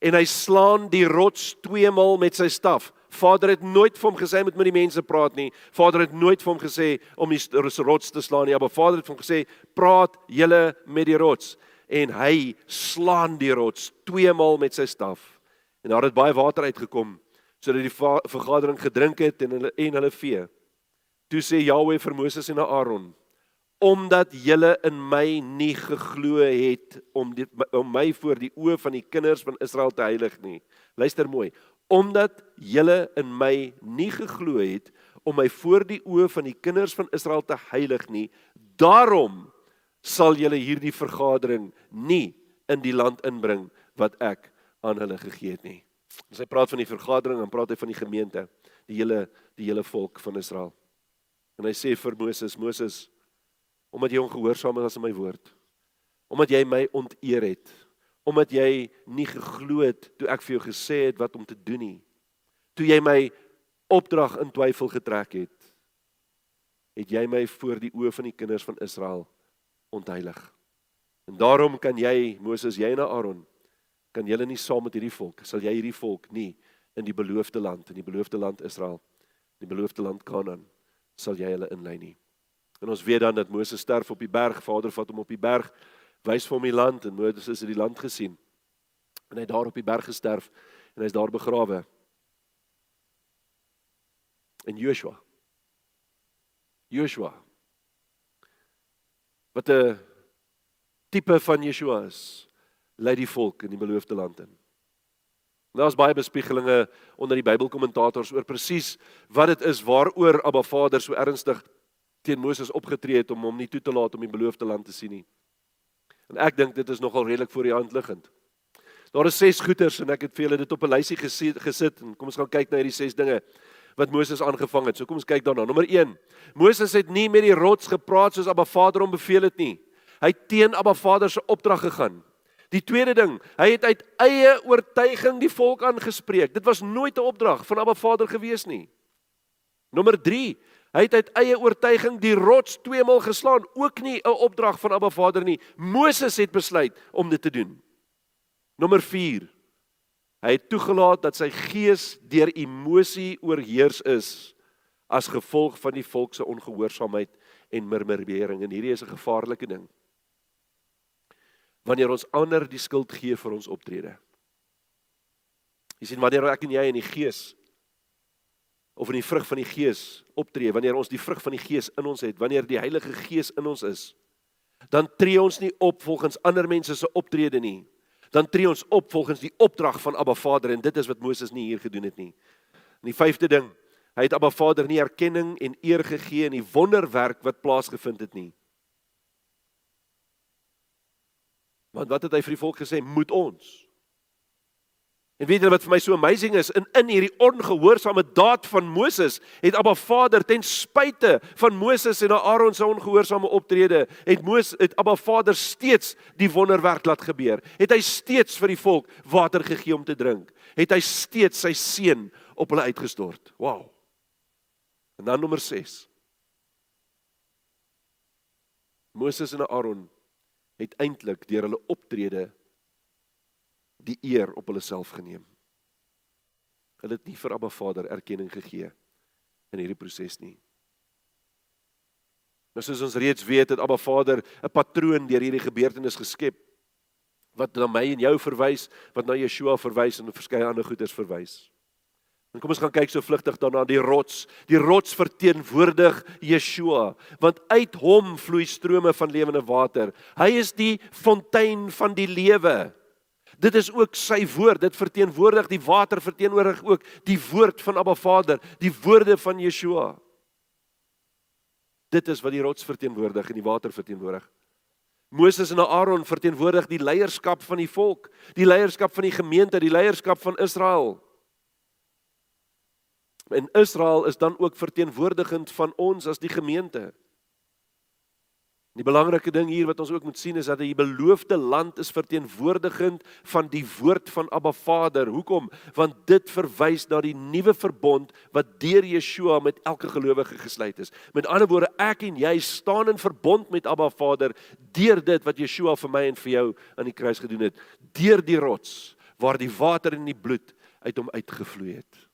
en hy slaan die rots twee maal met sy staf. Vader het nooit vir hom gesê moet met die mense praat nie. Vader het nooit vir hom gesê om die rots te slaan nie. Maar Vader het vir hom gesê praat julle met die rots en hy slaan die rots twee maal met sy staf. En daar het baie water uitgekom sodat die vergadering gedrink het en hulle en hulle vee. Toe sê Jahweh vir Moses en Aaron: "Omdat julle in my nie geglo het om die, om my voor die oë van die kinders van Israel te heilig nie. Luister mooi. Omdat julle in my nie geglo het om my voor die oë van die kinders van Israel te heilig nie, daarom sal julle hierdie vergadering nie in die land inbring wat ek aan hulle gegee het nie. As hy praat van die vergadering, dan praat hy van die gemeente, die hele die hele volk van Israel. En hy sê vir Moses, Moses, omdat jy ongehoorsaam is aan my woord, omdat jy my onteer het, omdat jy nie geglo het toe ek vir jou gesê het wat om te doen nie, toe jy my opdrag in twyfel getrek het, het jy my voor die oë van die kinders van Israel ontheilig. En daarom kan jy Moses, jy en Aaron kan julle nie saam met hierdie volk, sal jy hierdie volk nie in die beloofde land, in die beloofde land Israel, die beloofde land Kanaan, sal jy hulle inlei nie. En ons weet dan dat Moses sterf op die berg, Vader vat hom op die berg, wys vir hom die land en Moses het die land gesien. En hy het daar op die berg gesterf en hy's daar begrawe. En Joshua. Joshua. Wat 'n tipe van Yeshua is, lei die volk in die beloofde land in. Daar's baie bespiegelinge onder die Bybelkommentators oor presies wat dit is waaroor Abba Vader so ernstig teen Moses opgetree het om hom nie toe te laat om die beloofde land te sien nie. En ek dink dit is nogal redelik voor die hand liggend. Daar is ses goeters en ek het vir julle dit op 'n lysie gesit en kom ons gaan kyk na hierdie ses dinge wat Moses aangevang het. So kom ons kyk daarna. Nommer 1. Moses het nie met die rots gepraat soos Abba Vader hom beveel het nie. Hy het teen Abba Vader se opdrag gegaan. Die tweede ding, hy het uit eie oortuiging die volk aangespreek. Dit was nooit 'n opdrag van Abba Vader gewees nie. Nommer Hy het uit eie oortuiging die rots twee maal geslaan, ook nie 'n opdrag van Abba Vader nie. Moses het besluit om dit te doen. Nommer 4. Hy het toegelaat dat sy gees deur emosie oorheers is as gevolg van die volk se ongehoorsaamheid en murmurering en hierdie is 'n gevaarlike ding. Wanneer ons ander die skuld gee vir ons optrede. Jy sien wanneer ek en jy in die gees of in die vrug van die Gees optree, wanneer ons die vrug van die Gees in ons het, wanneer die Heilige Gees in ons is, dan tree ons nie op volgens ander mense se optrede nie. Dan tree ons op volgens die opdrag van Abba Vader en dit is wat Moses nie hier gedoen het nie. En die vyfde ding, hy het Abba Vader nie erkenning en eer gegee in die wonderwerk wat plaasgevind het nie. Want wat het hy vir die volk gesê? Moet ons En weet julle wat vir my so amazing is in in hierdie ongehoorsame daad van Moses het Abba Vader ten spyte van Moses en Aaron se ongehoorsame optrede het Moses het Abba Vader steeds die wonderwerk laat gebeur. Het hy steeds vir die volk water gegee om te drink. Het hy steeds sy seën op hulle uitgestort. Wow. En dan nommer 6. Moses en Aaron het eintlik deur hulle optrede die eer op hulle self geneem. Hulle het nie vir Abba Vader erkenning gegee in hierdie proses nie. Nou soos ons reeds weet, het Abba Vader 'n patroon deur hierdie gebeurtenis geskep wat na my en jou verwys, wat na Yeshua verwys en verskeie ander goeders verwys. En kom ons gaan kyk so vlugtig daarna die rots. Die rots verteenwoordig Yeshua, want uit hom vloei strome van lewende water. Hy is die fontein van die lewe. Dit is ook sy woord. Dit verteenwoordig die water, verteenwoordig ook die woord van Abba Vader, die woorde van Yeshua. Dit is wat die rots verteenwoordig en die water verteenwoordig. Moses en Aaron verteenwoordig die leierskap van die volk, die leierskap van die gemeente, die leierskap van Israel. En Israel is dan ook verteenwoordigend van ons as die gemeente. Die belangrike ding hier wat ons ook moet sien is dat die beloofde land is verteenwoordigend van die woord van Abba Vader. Hoekom? Want dit verwys na die nuwe verbond wat deur Yeshua met elke gelowige gesluit is. Met ander woorde, ek en jy staan in verbond met Abba Vader deur dit wat Yeshua vir my en vir jou aan die kruis gedoen het, deur die rots waar die water en die bloed uit hom uitgevloei het.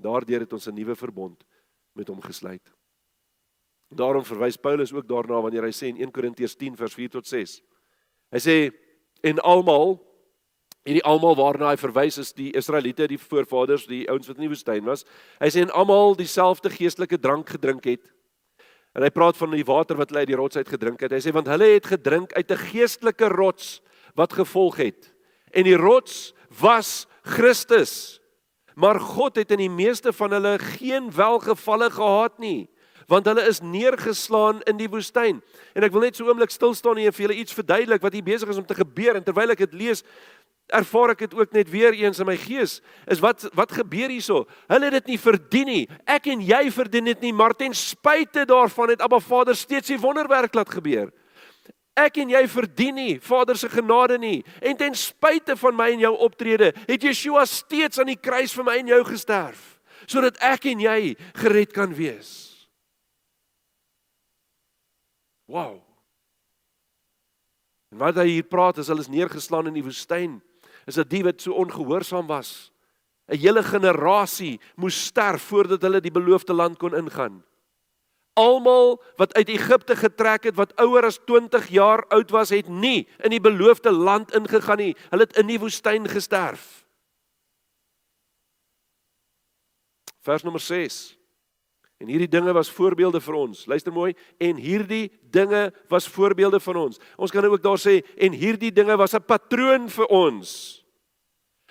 Daardeur het ons 'n nuwe verbond met hom gesluit. Daarom verwys Paulus ook daarna wanneer hy sê in 1 Korintiërs 10 vers 4 tot 6. Hy sê en almal hierdie almal waarna hy verwys is die Israeliete, die voorvaders, die ouens wat in die woestyn was. Hy sê en almal dieselfde geestelike drank gedrink het. En hy praat van die water wat hulle uit die rots uit gedrink het. Hy sê want hulle het gedrink uit 'n geestelike rots wat gevolg het. En die rots was Christus. Maar God het in die meeste van hulle geen welgevalle gehad nie want hulle is neergeslaan in die woestyn. En ek wil net so 'n oomblik stil staan en vir julle iets verduidelik wat hier besig is om te gebeur. En terwyl ek dit lees ervaar ek dit ook net weer eens in my gees is wat wat gebeur hierso? Hulle het dit nie verdien nie. Ek en jy verdien dit nie maar ten spyte daarvan het Abba Vader steeds die wonderwerk laat gebeur. Ek en jy verdien nie Vader se genade nie. En ten spyte van my en jou optrede het Yeshua steeds aan die kruis vir my en jou gesterf sodat ek en jy gered kan wees Wow. En wat hy hier praat is hulle is neergeslaan in die woestyn. Is dit die wat so ongehoorsaam was? 'n hele generasie moes sterf voordat hulle die beloofde land kon ingaan. Almal wat uit Egipte getrek het wat ouer as 20 jaar oud was, het nie in die beloofde land ingegaan nie. Hulle het in die woestyn gesterf. Vers nommer 6. En hierdie dinge was voorbeelde vir ons. Luister mooi, en hierdie dinge was voorbeelde van ons. Ons kan ook daar sê en hierdie dinge was 'n patroon vir ons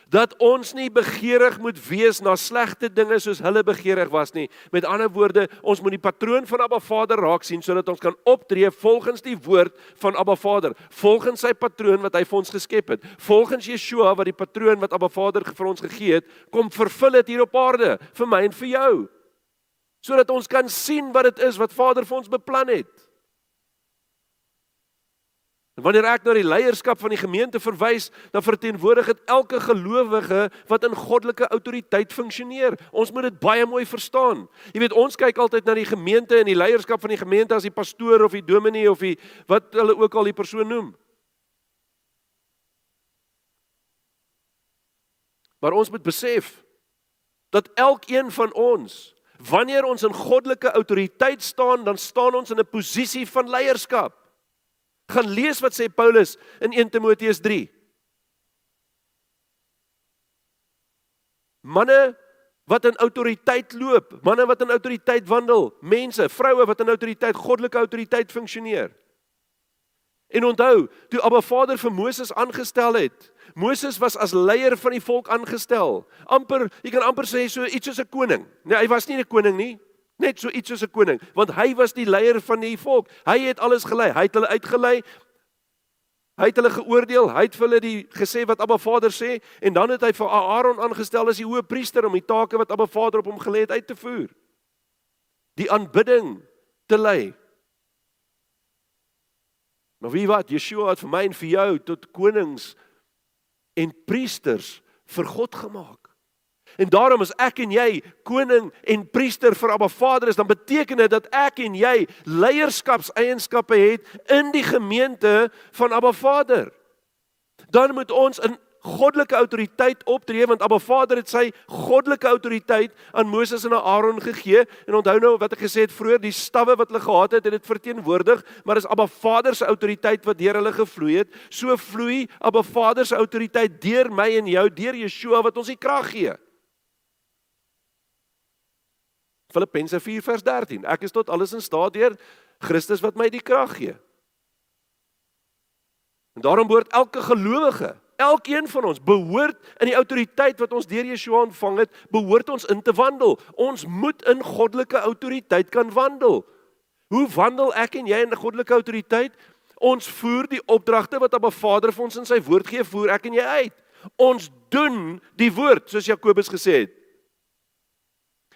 dat ons nie begeerig moet wees na slegte dinge soos hulle begeerig was nie. Met ander woorde, ons moet die patroon van Abba Vader raak sien sodat ons kan optree volgens die woord van Abba Vader, volgens sy patroon wat hy vir ons geskep het. Volgens Yeshua wat die patroon wat Abba Vader vir ons gegee het, kom vervul dit hier op aarde vir my en vir jou. Sodat ons kan sien wat dit is wat Vader vir ons beplan het. En wanneer ek na die leierskap van die gemeente verwys, dan verteenwoordig dit elke gelowige wat in goddelike autoriteit funksioneer. Ons moet dit baie mooi verstaan. Jy weet, ons kyk altyd na die gemeente en die leierskap van die gemeente as die pastoor of die dominee of die wat hulle ook al die persoon noem. Maar ons moet besef dat elkeen van ons Wanneer ons in goddelike autoriteit staan, dan staan ons in 'n posisie van leierskap. Gaan lees wat sê Paulus in 1 Timoteus 3. Manne wat in autoriteit loop, manne wat in autoriteit wandel, mense, vroue wat in autoriteit, goddelike autoriteit funksioneer. En onthou, toe Abba Vader vir Moses aangestel het, Moses was as leier van die volk aangestel. amper, jy kan amper sê so iets soos 'n koning. Nee, hy was nie 'n koning nie. Net so iets soos 'n koning, want hy was die leier van die volk. Hy het alles gelei. Hy het hulle uitgelei. Hy het hulle geoordeel. Hy het vir hulle die gesê wat Abba Vader sê en dan het hy vir Aaron aangestel as die hoëpriester om die take wat Abba Vader op hom gelê het uit te voer. Die aanbidding te lei. Maar wie wat Yeshua het vir my en vir jou tot konings en priesters vir God gemaak. En daarom as ek en jy koning en priester vir Abba Vader is, dan beteken dit dat ek en jy leierskapseienskappe het in die gemeente van Abba Vader. Dan moet ons in goddelike autoriteit optree want Abba Vader het sy goddelike autoriteit aan Moses en aan Aaron gegee en onthou nou wat ek gesê het vroeër die stawwe wat hulle gehad het het dit verteenwoordig maar dis Abba Vader se autoriteit wat deur hulle gevloei het so vloei Abba Vader se autoriteit deur my en jou deur Yeshua wat ons die krag gee Filippense 4 vers 13. Ek is tot alles in staat deur Christus wat my die krag gee. En daarom behoort elke gelowige, elkeen van ons behoort in die autoriteit wat ons deur Yeshua ontvang het, behoort ons in te wandel. Ons moet in goddelike autoriteit kan wandel. Hoe wandel ek en jy in goddelike autoriteit? Ons voer die opdragte wat Abba Vader vir ons in sy woord gee, voer ek en jy uit. Ons doen die woord soos Jakobus gesê het.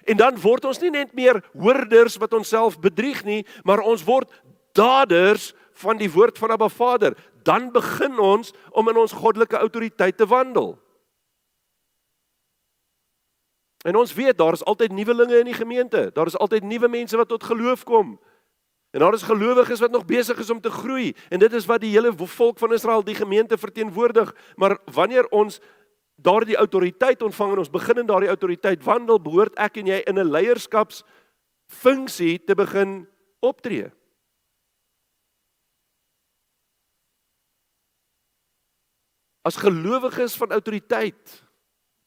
En dan word ons nie net meer hoorders wat onsself bedrieg nie, maar ons word daders van die woord van Abba Vader. Dan begin ons om in ons goddelike autoriteit te wandel. En ons weet daar is altyd nuwelinge in die gemeente. Daar is altyd nuwe mense wat tot geloof kom. En daar is gelowiges wat nog besig is om te groei en dit is wat die hele volk van Israel die gemeente verteenwoordig. Maar wanneer ons daardie autoriteit ontvang en ons begin in daardie autoriteit wandel, behoort ek en jy in 'n leierskaps funksie te begin optree. As gelowiges van autoriteit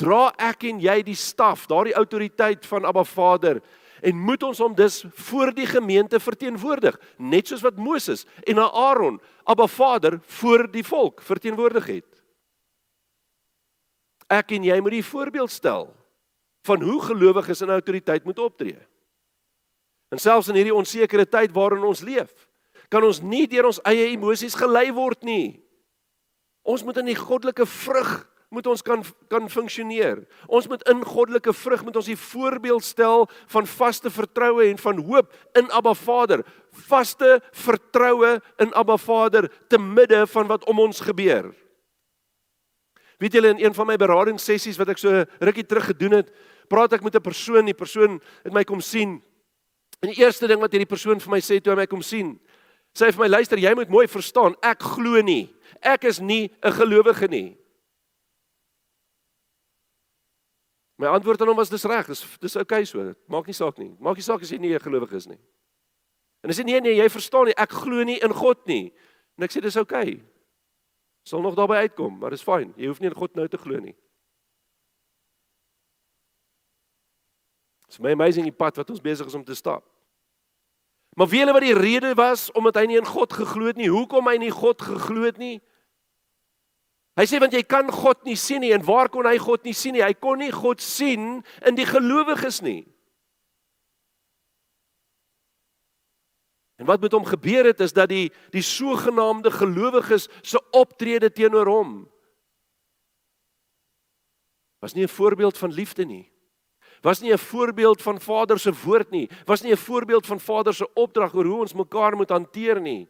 dra ek en jy die staf, daardie autoriteit van Abba Vader en moet ons hom dus voor die gemeente verteenwoordig, net soos wat Moses en Aaron Abba Vader voor die volk verteenwoordig het. Ek en jy moet die voorbeeld stel van hoe gelowiges in autoriteit moet optree. En selfs in hierdie onsekere tyd waarin ons leef, kan ons nie deur ons eie emosies gelei word nie. Ons moet in die goddelike vrug moet ons kan kan funksioneer. Ons moet in goddelike vrug moet ons die voorbeeld stel van vaste vertroue en van hoop in Abba Vader. Vaste vertroue in Abba Vader te midde van wat om ons gebeur. Weet julle in een van my beradingssessies wat ek so rukkie terug gedoen het, praat ek met 'n persoon, die persoon het my kom sien. En die eerste ding wat hierdie persoon vir my sê toe hy my kom sien, sê hy vir my luister, jy moet mooi verstaan, ek glo nie. Ek is nie 'n gelowige nie. My antwoord aan hom was dis reg, dis dis oukei okay so. Maak nie saak nie. Maak nie saak as jy nie 'n gelowige is nie. En hy sê nee nee, jy verstaan nie, ek glo nie in God nie. En ek sê dis oukei. Okay. Sal nog daarby uitkom, maar dis fyn. Jy hoef nie in God nou te glo nie. Dit's my amazing die pad wat ons besig is om te stap. Maar wie hulle wat die rede was omdat hy nie in God geglo het nie, hoekom hy nie God geglo het nie? Hy sê want jy kan God nie sien nie en waar kon hy God nie sien nie? Hy kon nie God sien in die gelowiges nie. En wat met hom gebeur het is dat die die sogenaamde gelowiges se optrede teenoor hom was nie 'n voorbeeld van liefde nie. Was nie 'n voorbeeld van Vader se woord nie. Was nie 'n voorbeeld van Vader se opdrag oor hoe ons mekaar moet hanteer nie.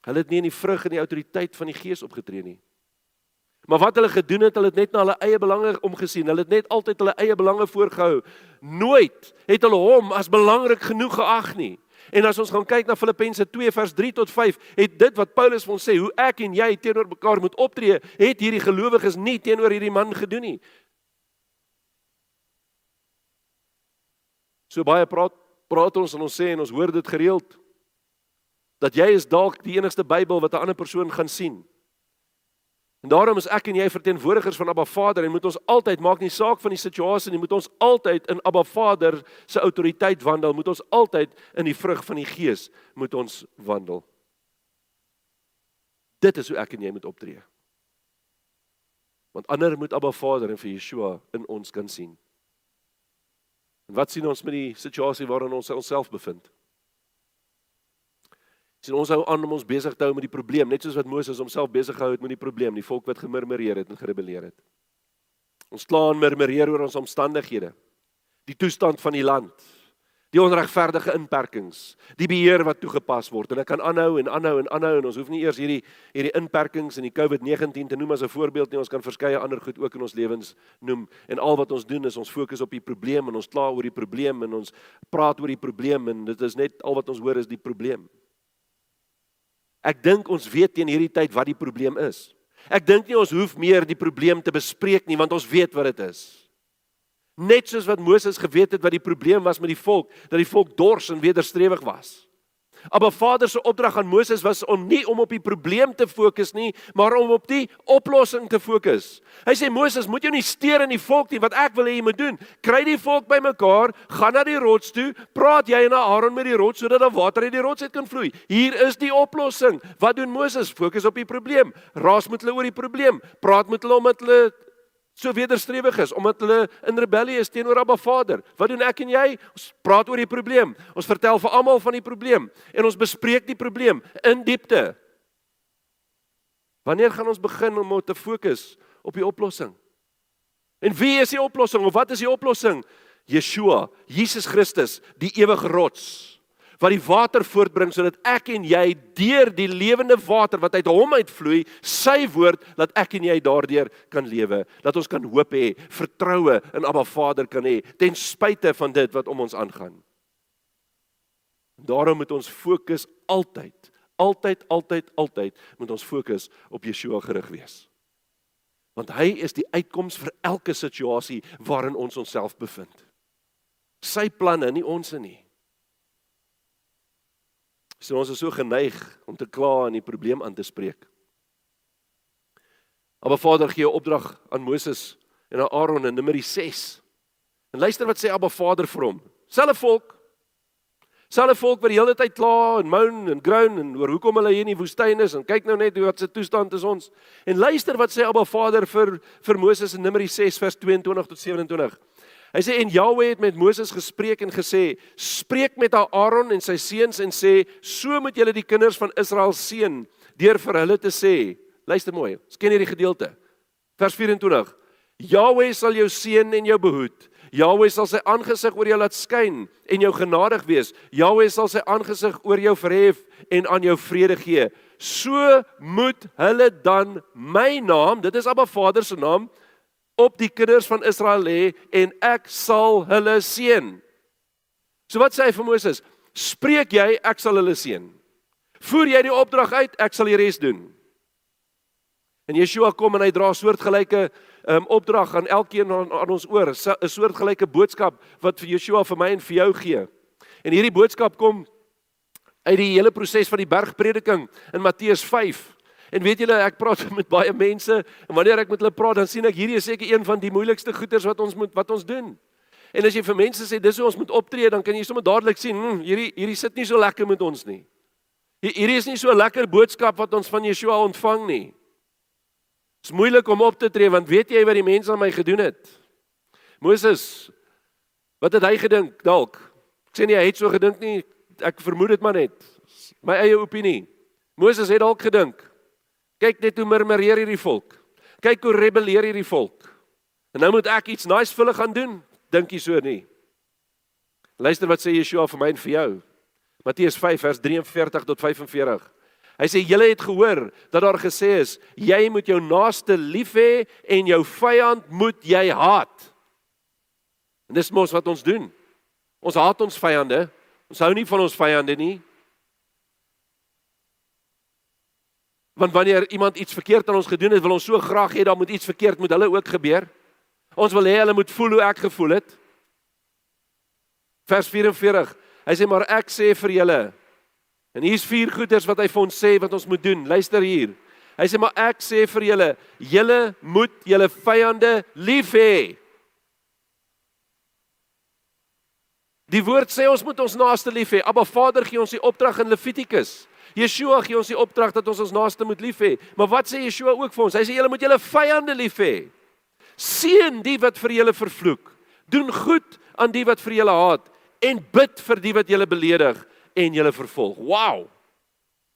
Hulle het nie in die vrug en die autoriteit van die Gees opgetree nie. Maar wat hulle gedoen het, hulle het net na hulle eie belange omgesien. Hulle het net altyd hulle eie belange voorgehou. Nooit het hulle hom as belangrik genoeg geag nie. En as ons gaan kyk na Filippense 2 vers 3 tot 5, het dit wat Paulus vir ons sê, hoe ek en jy teenoor mekaar moet optree, het hierdie gelowiges nie teenoor hierdie man gedoen nie. So baie praat praat ons en ons sê en ons hoor dit gereeld dat jy is dalk die enigste Bybel wat 'n ander persoon gaan sien. En daarom is ek en jy verteenwoordigers van Abba Vader en moet ons altyd maak nie saak van die situasie nie, moet ons altyd in Abba Vader se autoriteit wandel, moet ons altyd in die vrug van die Gees moet ons wandel. Dit is hoe ek en jy moet optree. Want ander moet Abba Vader en vir Yeshua in ons kan sien. Wat sien ons met die situasie waarin ons onsself bevind? sien ons hou aan om ons besig te hou met die probleem, net soos wat Moses homself besig gehou het met die probleem, die volk wat gemurmureer het en gerebelleer het. Ons kla en murmureer oor ons omstandighede, die toestand van die land, die onregverdige inperkings, die beheer wat toegepas word en ek kan aanhou en aanhou en aanhou en ons hoef nie eers hierdie hierdie inperkings en die COVID-19 te noem as 'n voorbeeld nie, ons kan verskeie ander goed ook in ons lewens noem en al wat ons doen is ons fokus op die probleem en ons kla oor die probleem en ons praat oor die probleem en dit is net al wat ons hoor is die probleem. Ek dink ons weet teen hierdie tyd wat die probleem is. Ek dink nie ons hoef meer die probleem te bespreek nie want ons weet wat dit is. Net soos wat Moses geweet het wat die probleem was met die volk, dat die volk dors en wederstrewig was. Maar Vader se opdrag aan Moses was om nie om op die probleem te fokus nie, maar om op die oplossing te fokus. Hy sê Moses, moet jy nie steur in die volk nie wat ek wil hê jy moet doen. Kry die volk bymekaar, gaan na die rots toe, praat jy na Aaron met die rots sodat daar water uit die rots uit kan vloei. Hier is die oplossing. Wat doen Moses? Fokus op die probleem. Raas met hulle oor die probleem. Praat met hulle om met hulle so wederstrewig is omdat hulle in rebellie is teenoor Abba Vader. Wat doen ek en jy? Ons praat oor die probleem. Ons vertel vir almal van die probleem en ons bespreek die probleem in diepte. Wanneer gaan ons begin om te fokus op die oplossing? En wie is die oplossing of wat is die oplossing? Yeshua, Jesus Christus, die ewige rots wat die water voortbring sodat ek en jy deur die lewende water wat uit hom uitvloei, sy woord, dat ek en jy daardeur kan lewe, dat ons kan hoop hê, vertroue in Abba Vader kan hê ten spyte van dit wat om ons aangaan. Daarom moet ons fokus altyd, altyd, altyd, altyd moet ons fokus op Yeshua gerig wees. Want hy is die uitkoms vir elke situasie waarin ons onsself bevind. Sy planne, nie ons nie. So ons is so geneig om te kla en die probleem aan te spreek. Maar Vader gee 'n opdrag aan Moses en aan Aaron in Numeri 6. En luister wat sê Abba Vader vir hom. Selfe volk. Selfe volk wat die hele tyd kla en moan en groan en oor hoekom hulle hier in die woestyn is en kyk nou net hoe wat se toestand is ons. En luister wat sê Abba Vader vir vir Moses in Numeri 6 vers 22 tot 27. Hy sê en Jahwe het met Moses gespreek en gesê: "Spreek met Aaron en sy seuns en sê: So moet julle die kinders van Israel seën deur vir hulle te sê: Luister mooi, ons ken hierdie gedeelte. Vers 24: Jahwe sal jou seën en jou behoed. Jahwe sal sy aangesig oor jou laat skyn en jou genadig wees. Jahwe sal sy aangesig oor jou verhef en aan jou vrede gee. So moet hulle dan my naam, dit is Abba Vader se naam, op die kinders van Israel lê en ek sal hulle seën. So wat sê hy vir Moses? Spreek jy, ek sal hulle seën. Voer jy die opdrag uit, ek sal die res doen. En Yeshua kom en hy dra soortgelyke um, opdrag aan elkeen aan, aan ons oor, 'n soortgelyke boodskap wat vir Yeshua vir my en vir jou gee. En hierdie boodskap kom uit die hele proses van die bergprediking in Matteus 5. En weet julle, ek praat [LAUGHS] met baie mense en wanneer ek met hulle praat, dan sien ek hierdie is seker een van die moeilikste goeters wat ons moet wat ons doen. En as jy vir mense sê dis hoe ons moet optree, dan kan jy sommer dadelik sien, hm, hierdie hierdie sit nie so lekker met ons nie. Hierdie is nie so lekker boodskap wat ons van Yeshua ontvang nie. Dit is moeilik om op te tree want weet jy wat die mense aan my gedoen het? Moses, wat het hy gedink dalk? Ek sê nie hy het so gedink nie, ek vermoed dit maar net. My eie opinie. Moses het dalk gedink. Kyk net hoe murmureer hierdie volk. Kyk hoe rebelleer hierdie volk. En nou moet ek iets nice vir hulle gaan doen. Dink jy so nie? Luister wat sê Yeshua vir my en vir jou. Matteus 5 vers 43 tot 45. Hy sê julle het gehoor dat daar gesê is jy moet jou naaste lief hê en jou vyand moet jy haat. En dis mos wat ons doen. Ons haat ons vyande. Ons hou nie van ons vyande nie. Want wanneer iemand iets verkeerd aan ons gedoen het, wil ons so graag hê daar moet iets verkeerd met hulle ook gebeur. Ons wil hê hulle moet voel hoe ek gevoel het. Vers 44. Hy sê maar ek sê vir julle. En hier's vier goeders wat hy vir ons sê wat ons moet doen. Luister hier. Hy sê maar ek sê vir julle, julle moet julle vyande lief hê. Die woord sê ons moet ons naaste lief hê. Abba Vader gee ons die opdrag in Levitikus. Yeshua gee ons die opdrag dat ons ons naaste moet lief hê. Maar wat sê Yeshua ook vir ons? Hy sê julle moet julle vyande lief hê. Seën die wat vir julle vervloek. Doen goed aan die wat vir julle haat en bid vir die wat julle beledig en julle vervolg. Wow.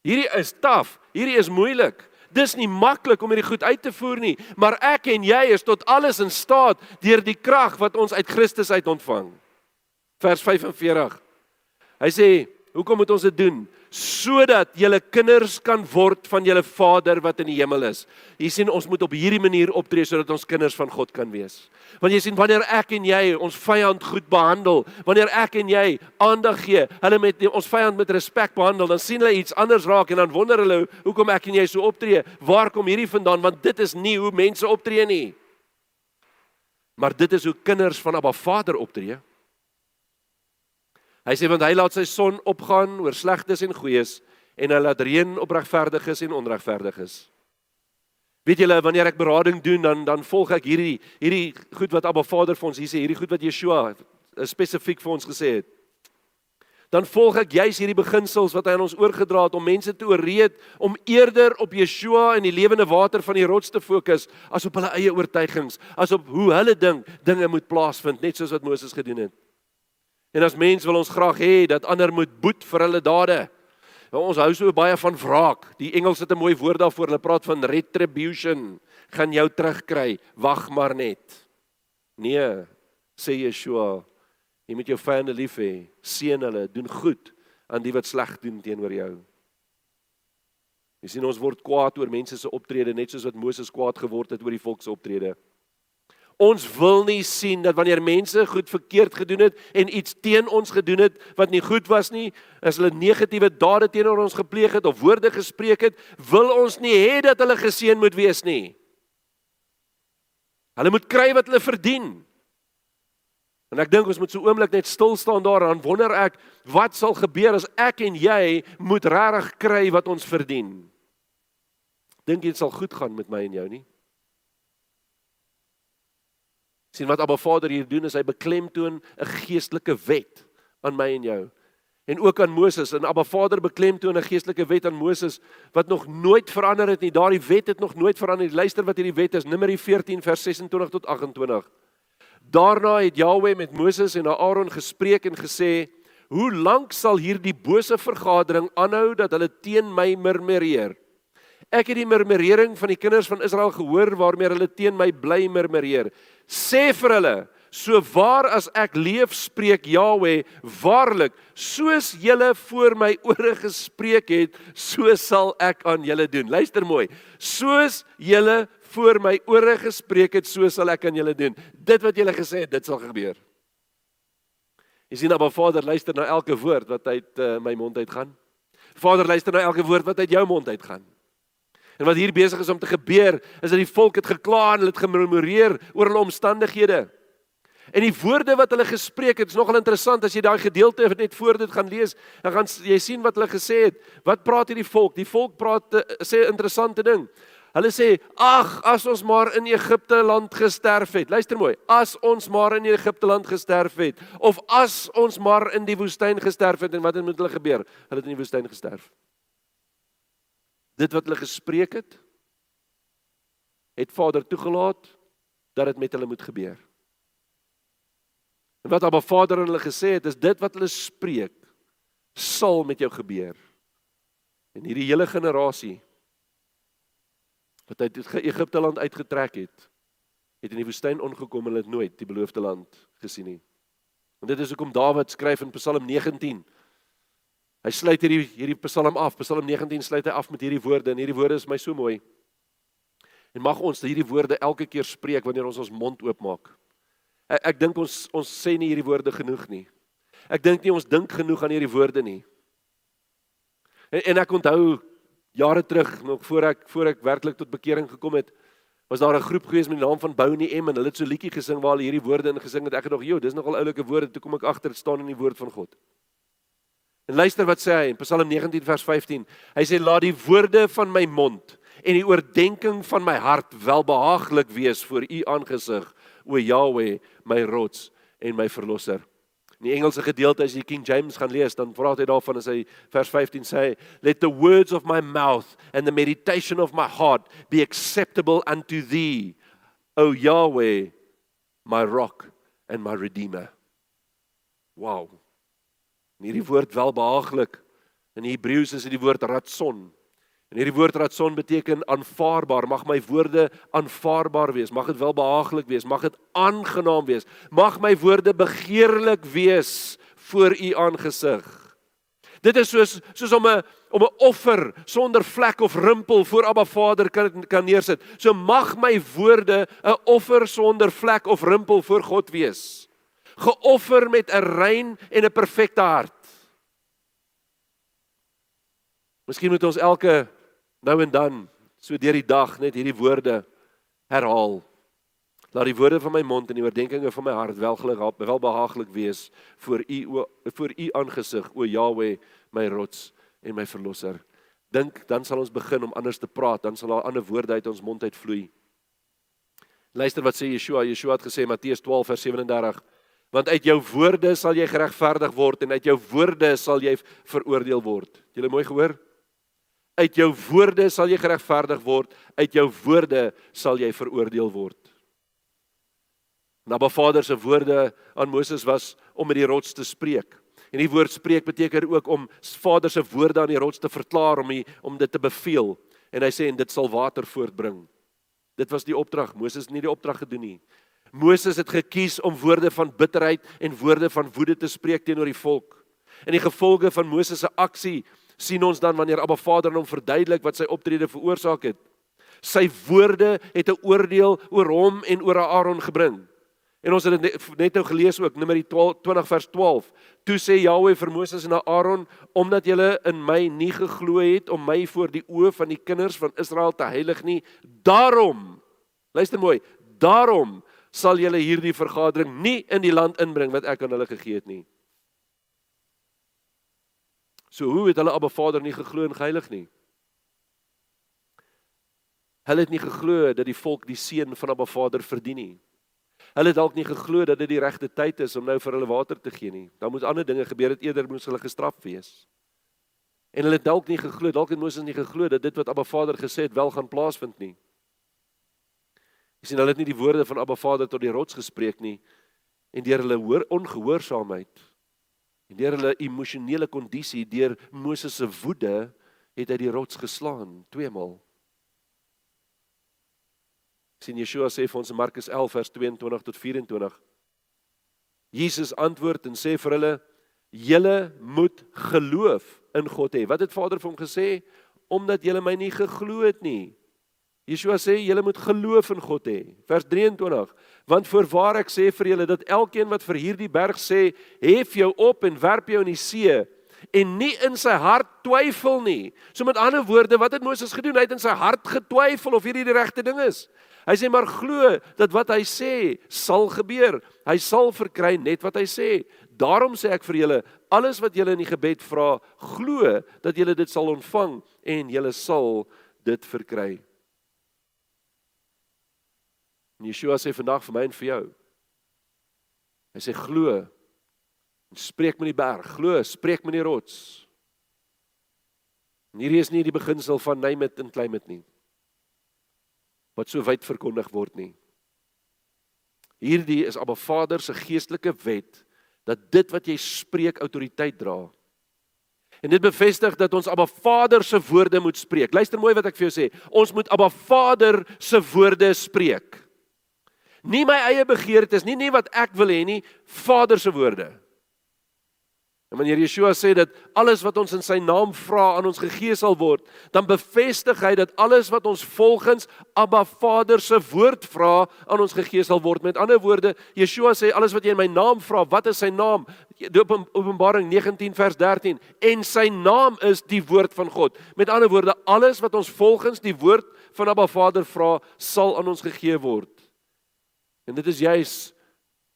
Hierdie is taaf. Hierdie is moeilik. Dis nie maklik om hierdie goed uit te voer nie, maar ek en jy is tot alles in staat deur die krag wat ons uit Christus uit ontvang. Vers 45. Hy sê, "Hoekom moet ons dit doen? Sodat julle kinders kan word van julle Vader wat in die hemel is. Jy sien ons moet op hierdie manier optree sodat ons kinders van God kan wees. Want jy sien wanneer ek en jy ons vyand goed behandel, wanneer ek en jy aandag gee, hulle met ons vyand met respek behandel, dan sien hulle iets anders raak en dan wonder hulle hoekom ek en jy so optree. Waar kom hierdie vandaan? Want dit is nie hoe mense optree nie. Maar dit is hoe kinders van Abba Vader optree. Hy sê want hy laat sy son opgaan oor slegtes en goeies en hy laat reën op regverdiges en onregverdiges. Weet julle wanneer ek berading doen dan dan volg ek hierdie hierdie goed wat Abba Vader vir ons hier sê, hierdie goed wat Yeshua spesifiek vir ons gesê het. Dan volg ek juis hierdie beginsels wat hy aan ons oorgedra het om mense te ooreed om eerder op Yeshua en die lewende water van die rots te fokus as op hulle eie oortuigings, as op hoe hulle dink dinge moet plaasvind, net soos wat Moses gedoen het. En as mens wil ons graag hê dat ander moet boet vir hulle dade. Nou, ons hou so baie van wraak. Die Engels het 'n mooi woord daarvoor. Hulle praat van retribution. Gaan jou terugkry. Wag maar net. Nee, sê Yeshua, jy moet jou vyande lief hê. Seën hulle, doen goed aan die wat sleg doen teenoor jou. Jy sien ons word kwaad oor mense se optrede net soos wat Moses kwaad geword het oor die volks optrede. Ons wil nie sien dat wanneer mense goed verkeerd gedoen het en iets teen ons gedoen het wat nie goed was nie, as hulle negatiewe dade teenoor ons gepleeg het of woorde gespreek het, wil ons nie hê dat hulle geseën moet wees nie. Hulle moet kry wat hulle verdien. En ek dink ons moet so oomblik net stil staan daar en wonder ek wat sal gebeur as ek en jy moet regtig kry wat ons verdien. Dink jy dit sal goed gaan met my en jou nie? Sien wat Abba Vader hier doen is hy beklemtoon 'n geestelike wet aan my en jou. En ook aan Moses en Abba Vader beklemtoon 'n geestelike wet aan Moses wat nog nooit verander het nie. Daardie wet het nog nooit verander nie. Luister wat hierdie wet is, Numeri 14 vers 26 tot 28. Daarna het Jahweh met Moses en Aaron gespreek en gesê: "Hoe lank sal hierdie bose vergadering aanhou dat hulle teen my murmureer?" Ek het die murmurering van die kinders van Israel gehoor waarmee hulle teen my bly murmureer. Sê vir hulle so waar as ek leef spreek Jahweh waarlik soos julle voor my ore gespreek het so sal ek aan julle doen. Luister mooi. Soos julle voor my ore gespreek het so sal ek aan julle doen. Dit wat julle gesê het dit sal gebeur. Jy sien maar Vader luister na elke woord wat uit uh, my mond uit gaan Vader luister na elke woord wat uit jou mond uit gaan En wat hier besig is om te gebeur, is dat die volk het gekla en hulle het gemurmureer oor hulle omstandighede. En die woorde wat hulle gespreek het, is nogal interessant as jy daai gedeelte net voor dit gaan lees, dan gaan jy sien wat hulle gesê het. Wat praat hierdie volk? Die volk praat eh, sê 'n interessante ding. Hulle sê: "Ag, as ons maar in Egipte land gesterf het." Luister mooi. "As ons maar in Egipte land gesterf het of as ons maar in die woestyn gesterf het." En wat het met hulle gebeur? Hulle het in die woestyn gesterf. Dit wat hulle gespreek het, het Vader toegelaat dat dit met hulle moet gebeur. En wat Abba Vader aan hulle gesê het, is dit wat hulle spreek sal met jou gebeur. En hierdie hele generasie wat uit Egipte land uitgetrek het, het in die woestyn ongekom en het nooit die beloofde land gesien nie. En dit is hoekom Dawid skryf in Psalm 19. Hy sluit hierdie hierdie Psalm af. Psalm 19 sluit hy af met hierdie woorde en hierdie woorde is my so mooi. En mag ons hierdie woorde elke keer spreek wanneer ons ons mond oopmaak. Ek, ek dink ons ons sê nie hierdie woorde genoeg nie. Ek dink nie ons dink genoeg aan hierdie woorde nie. En, en ek onthou jare terug nog voor ek voor ek werklik tot bekering gekom het, was daar 'n groep gewees met die naam van Bounty M en hulle het so liedjie gesing waar hulle hierdie woorde in gesing het. Ek het nog, "Jo, dis nogal oulike woorde." Toe kom ek agter dit staan in die woord van God. En luister wat sê hy in Psalm 19 vers 15. Hy sê, "Laat die woorde van my mond en die oordeenking van my hart welbehaaglik wees voor U aangesig, o Yahweh, my rots en my verlosser." In die Engelse gedeelte as jy King James gaan lees, dan praat hy daarvan as hy vers 15 sê, "Let the words of my mouth and the meditation of my heart be acceptable unto thee, O Yahweh, my rock and my redeemer." Wow. En hierdie woord welbehaaglik in Hebreëus is dit die woord ratson. En hierdie woord ratson beteken aanvaarbaar. Mag my woorde aanvaarbaar wees. Mag dit wel behaaglik wees. Mag dit aangenaam wees. Mag my woorde begeerlik wees voor u aangesig. Dit is soos soos om 'n om 'n offer sonder vlek of rimpel voor Abba Vader kan kan neersit. So mag my woorde 'n offer sonder vlek of rimpel voor God wees. Geoffer met 'n rein en 'n perfekte hart. Miskien moet ons elke nou en dan so deur die dag net hierdie woorde herhaal. Laat die woorde van my mond en die oordeenkings van my hart welgelukkig welbehaaglik wees voor u voor u aangesig o Jahweh my rots en my verlosser. Dink dan sal ons begin om anders te praat, dan sal daar ander woorde uit ons mond uitvloei. Luister wat sê Yeshua, Yeshua het gesê Matteus 12 vers 37, want uit jou woorde sal jy geregverdig word en uit jou woorde sal jy veroordeel word. Het jy mooi gehoor? Uit jou woorde sal jy geregverdig word, uit jou woorde sal jy veroordeel word. Naba Vader se woorde aan Moses was om met die rots te spreek. En die woord spreek beteken ook om Vader se woorde aan die rots te verklaar om die, om dit te beveel. En hy sê en dit sal water voortbring. Dit was die opdrag. Moses het nie die opdrag gedoen nie. Moses het gekies om woorde van bitterheid en woorde van woede te spreek teenoor die volk. En die gevolge van Moses se aksie sien ons dan wanneer Abba Vader hom verduidelik wat sy optrede veroorsaak het. Sy woorde het 'n oordeel oor hom en oor Aaron gebring. En ons het dit net nou gelees ook Numeri 20 vers 12. Toe sê Jahweh vir Moses en Aaron omdat julle in my nie geglo het om my voor die oë van die kinders van Israel te heilig nie, daarom luister mooi, daarom sal julle hierdie vergadering nie in die land inbring wat ek aan hulle gegee het nie. So hoe het hulle Abba Vader nie geglo en geheilig nie? Hulle het nie geglo dat die volk die seën van Abba Vader verdien nie. Hulle het dalk nie geglo dat dit die regte tyd is om nou vir hulle water te gee nie. Daar moet ander dinge gebeur het eerder moes hulle gestraf wees. En hulle het dalk nie geglo, dalk het Moses nie geglo dat dit wat Abba Vader gesê het wel gaan plaasvind nie. Jy sien hulle het nie die woorde van Abba Vader tot die rots gespreek nie en deur hulle hoor ongehoorsaamheid En deur hulle emosionele kondisie, deur Moses se woede, het hy die rots geslaan tweemaal. Sien Yeshua sê vir ons in Markus 11 vers 22 tot 24. Jesus antwoord en sê vir hulle: "Julle moet geloof in God hê." Wat het Vader vir hom gesê? Omdat julle my nie geglo het nie. Yeshua sê julle moet geloof in God hê. Vers 23. Want voorwaar ek sê vir julle dat elkeen wat vir hierdie berg sê, "Hef jou op en werp jou in die see," en nie in sy hart twyfel nie. So met ander woorde, wat het Moses gedoen? Hy het in sy hart getwyfel of hierdie die regte ding is. Hy sê maar glo dat wat hy sê sal gebeur. Hy sal verkry net wat hy sê. Daarom sê ek vir julle, alles wat julle in die gebed vra, glo dat julle dit sal ontvang en julle sal dit verkry. En Yeshua sê vandag vir my en vir jou. Hy sê glo en spreek met die berg, glo, spreek met die rots. En hierdie is nie die beginsel van name it en claim it nie. Wat so wyd verkondig word nie. Hierdie is Abba Vader se geestelike wet dat dit wat jy spreek autoriteit dra. En dit bevestig dat ons Abba Vader se woorde moet spreek. Luister mooi wat ek vir jou sê. Ons moet Abba Vader se woorde spreek. Nie my eie begeertes nie, nie wat ek wil hê nie, Vader se woorde. En wanneer Yeshua sê dat alles wat ons in sy naam vra aan ons gegee sal word, dan bevestig hy dat alles wat ons volgens Abba Vader se woord vra aan ons gegee sal word. Met ander woorde, Yeshua sê alles wat jy in my naam vra, wat is sy naam? Openbaring 19 vers 13 en sy naam is die woord van God. Met ander woorde, alles wat ons volgens die woord van Abba Vader vra, sal aan ons gegee word. En dit is juis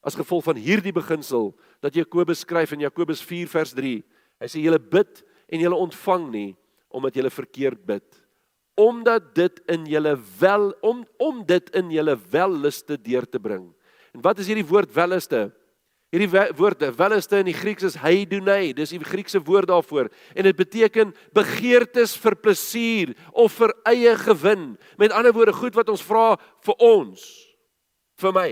as gevolg van hierdie beginsel dat Jakobus skryf in Jakobus 4 vers 3. Hy sê julle bid en julle ontvang nie omdat julle verkeerd bid. Omdat dit in julle wel om om dit in julle welliste deur te bring. En wat is hierdie woord welliste? Hierdie woord welliste in die Grieks is heidonai. Dis die Griekse woord daarvoor en dit beteken begeertes vir plesier of vir eie gewin. Met ander woorde, goed wat ons vra vir ons vir my.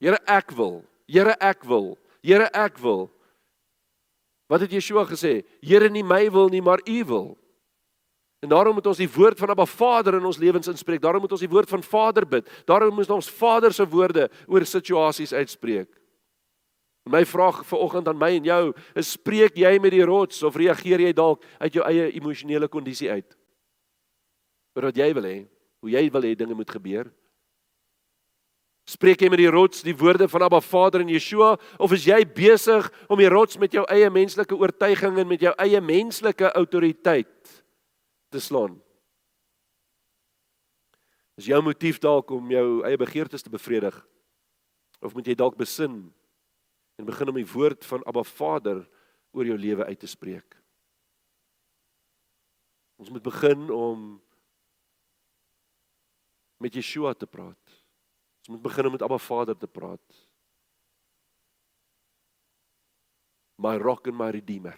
Here ek wil. Here ek wil. Here ek wil. Wat het Yeshua gesê? Here nie my wil nie, maar U wil. En daarom moet ons die woord van Abba Vader in ons lewens inspreek. Daarom moet ons die woord van Vader bid. Daarom moet ons Vader se woorde oor situasies uitspreek. En my vraag vanoggend aan my en jou is: spreek jy met die rots of reageer jy dalk uit jou eie emosionele kondisie uit? Oor wat jy wil hê? Hoe jy wil hê dinge moet gebeur? Spreek jy met die rots die woorde van Abba Vader en Yeshua of is jy besig om die rots met jou eie menslike oortuiging en met jou eie menslike autoriteit te slaan? Is jou motief dalk om jou eie begeertes te bevredig? Of moet jy dalk besin en begin om die woord van Abba Vader oor jou lewe uit te spreek? Ons moet begin om met Yeshua te praat. Ons moet begin om met Abba Vader te praat. My rock and my redeemer.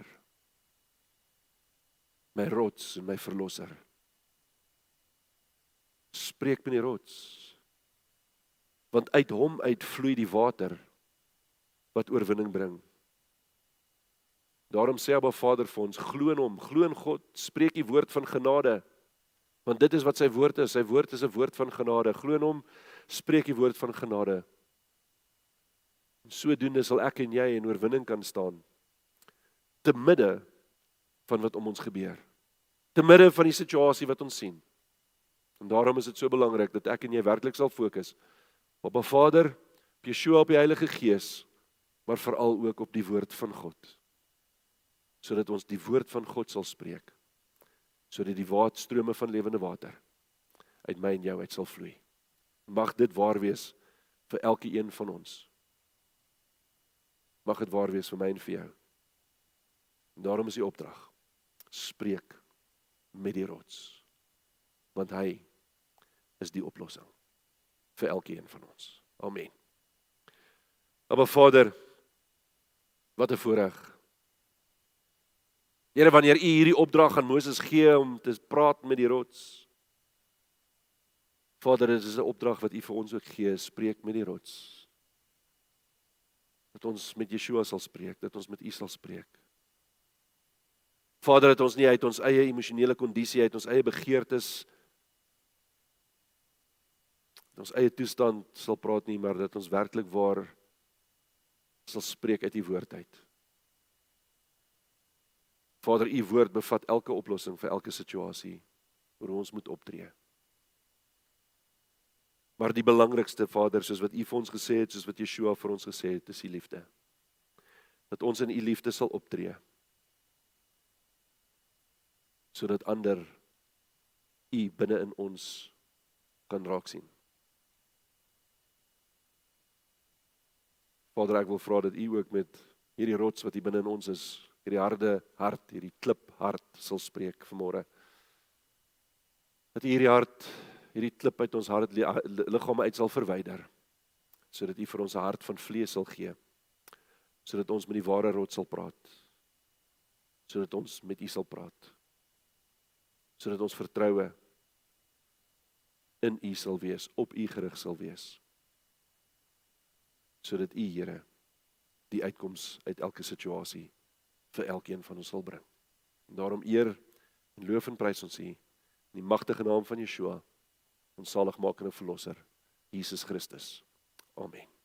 My rots en my verlosser. Spreek met die rots. Want uit hom uitvloei die water wat oorwinning bring. Daarom sê Abba Vader vir ons: glo in hom, glo in God, spreek die woord van genade. Want dit is wat sy woord is. Sy woord is 'n woord van genade. Glo in hom, spreek die woord van genade. En sodoende sal ek en jy in oorwinning kan staan te midde van wat om ons gebeur. Te midde van die situasie wat ons sien. En daarom is dit so belangrik dat ek en jy werklik sal fokus op 'n Vader, op Yeshua, op die Heilige Gees, maar veral ook op die woord van God. Sodat ons die woord van God sal spreek sodat die waterstrome van lewende water uit my en jou uit sal vloei. Mag dit waar wees vir elke een van ons. Mag dit waar wees vir my en vir jou. En daarom is die opdrag: spreek met die rots. Want hy is die oplossing vir elkeen van ons. Amen. Maar Vader, wat 'n voorreg Here wanneer u hierdie opdrag aan Moses gee om te praat met die rots. Vader, dit is 'n opdrag wat u vir ons ook gee, spreek met die rots. Dat ons met Yeshua sal spreek, dat ons met u sal spreek. Vader, dat ons nie uit ons eie emosionele kondisie uit ons eie begeertes ons eie toestand sal praat nie, maar dat ons werklik waar sal spreek uit u woord uit. Vader, u woord bevat elke oplossing vir elke situasie waar ons moet optree. Maar die belangrikste Vader, soos wat u vir ons gesê het, soos wat Yeshua vir ons gesê het, is die liefde. dat ons in u liefde sal optree sodat ander u binne in ons kan raak sien. Vader, ek wil vra dat u ook met hierdie rots wat hier binne in ons is, hierdie harde hart, hierdie klip hart sal spreek vanmôre. Dat u hierdie hart, hierdie klip uit ons hart liggame uit sal verwyder sodat u vir ons 'n hart van vlees sal gee. Sodat ons met die ware rots sal praat. Sodat ons met u sal praat sodat ons vertroue in U sal wees, op U gerig sal wees. Sodat U Here die uitkoms uit elke situasie vir elkeen van ons sal bring. En daarom eer en loof en prys ons U in die magtige naam van Yeshua, ons saligmakende verlosser, Jesus Christus. Amen.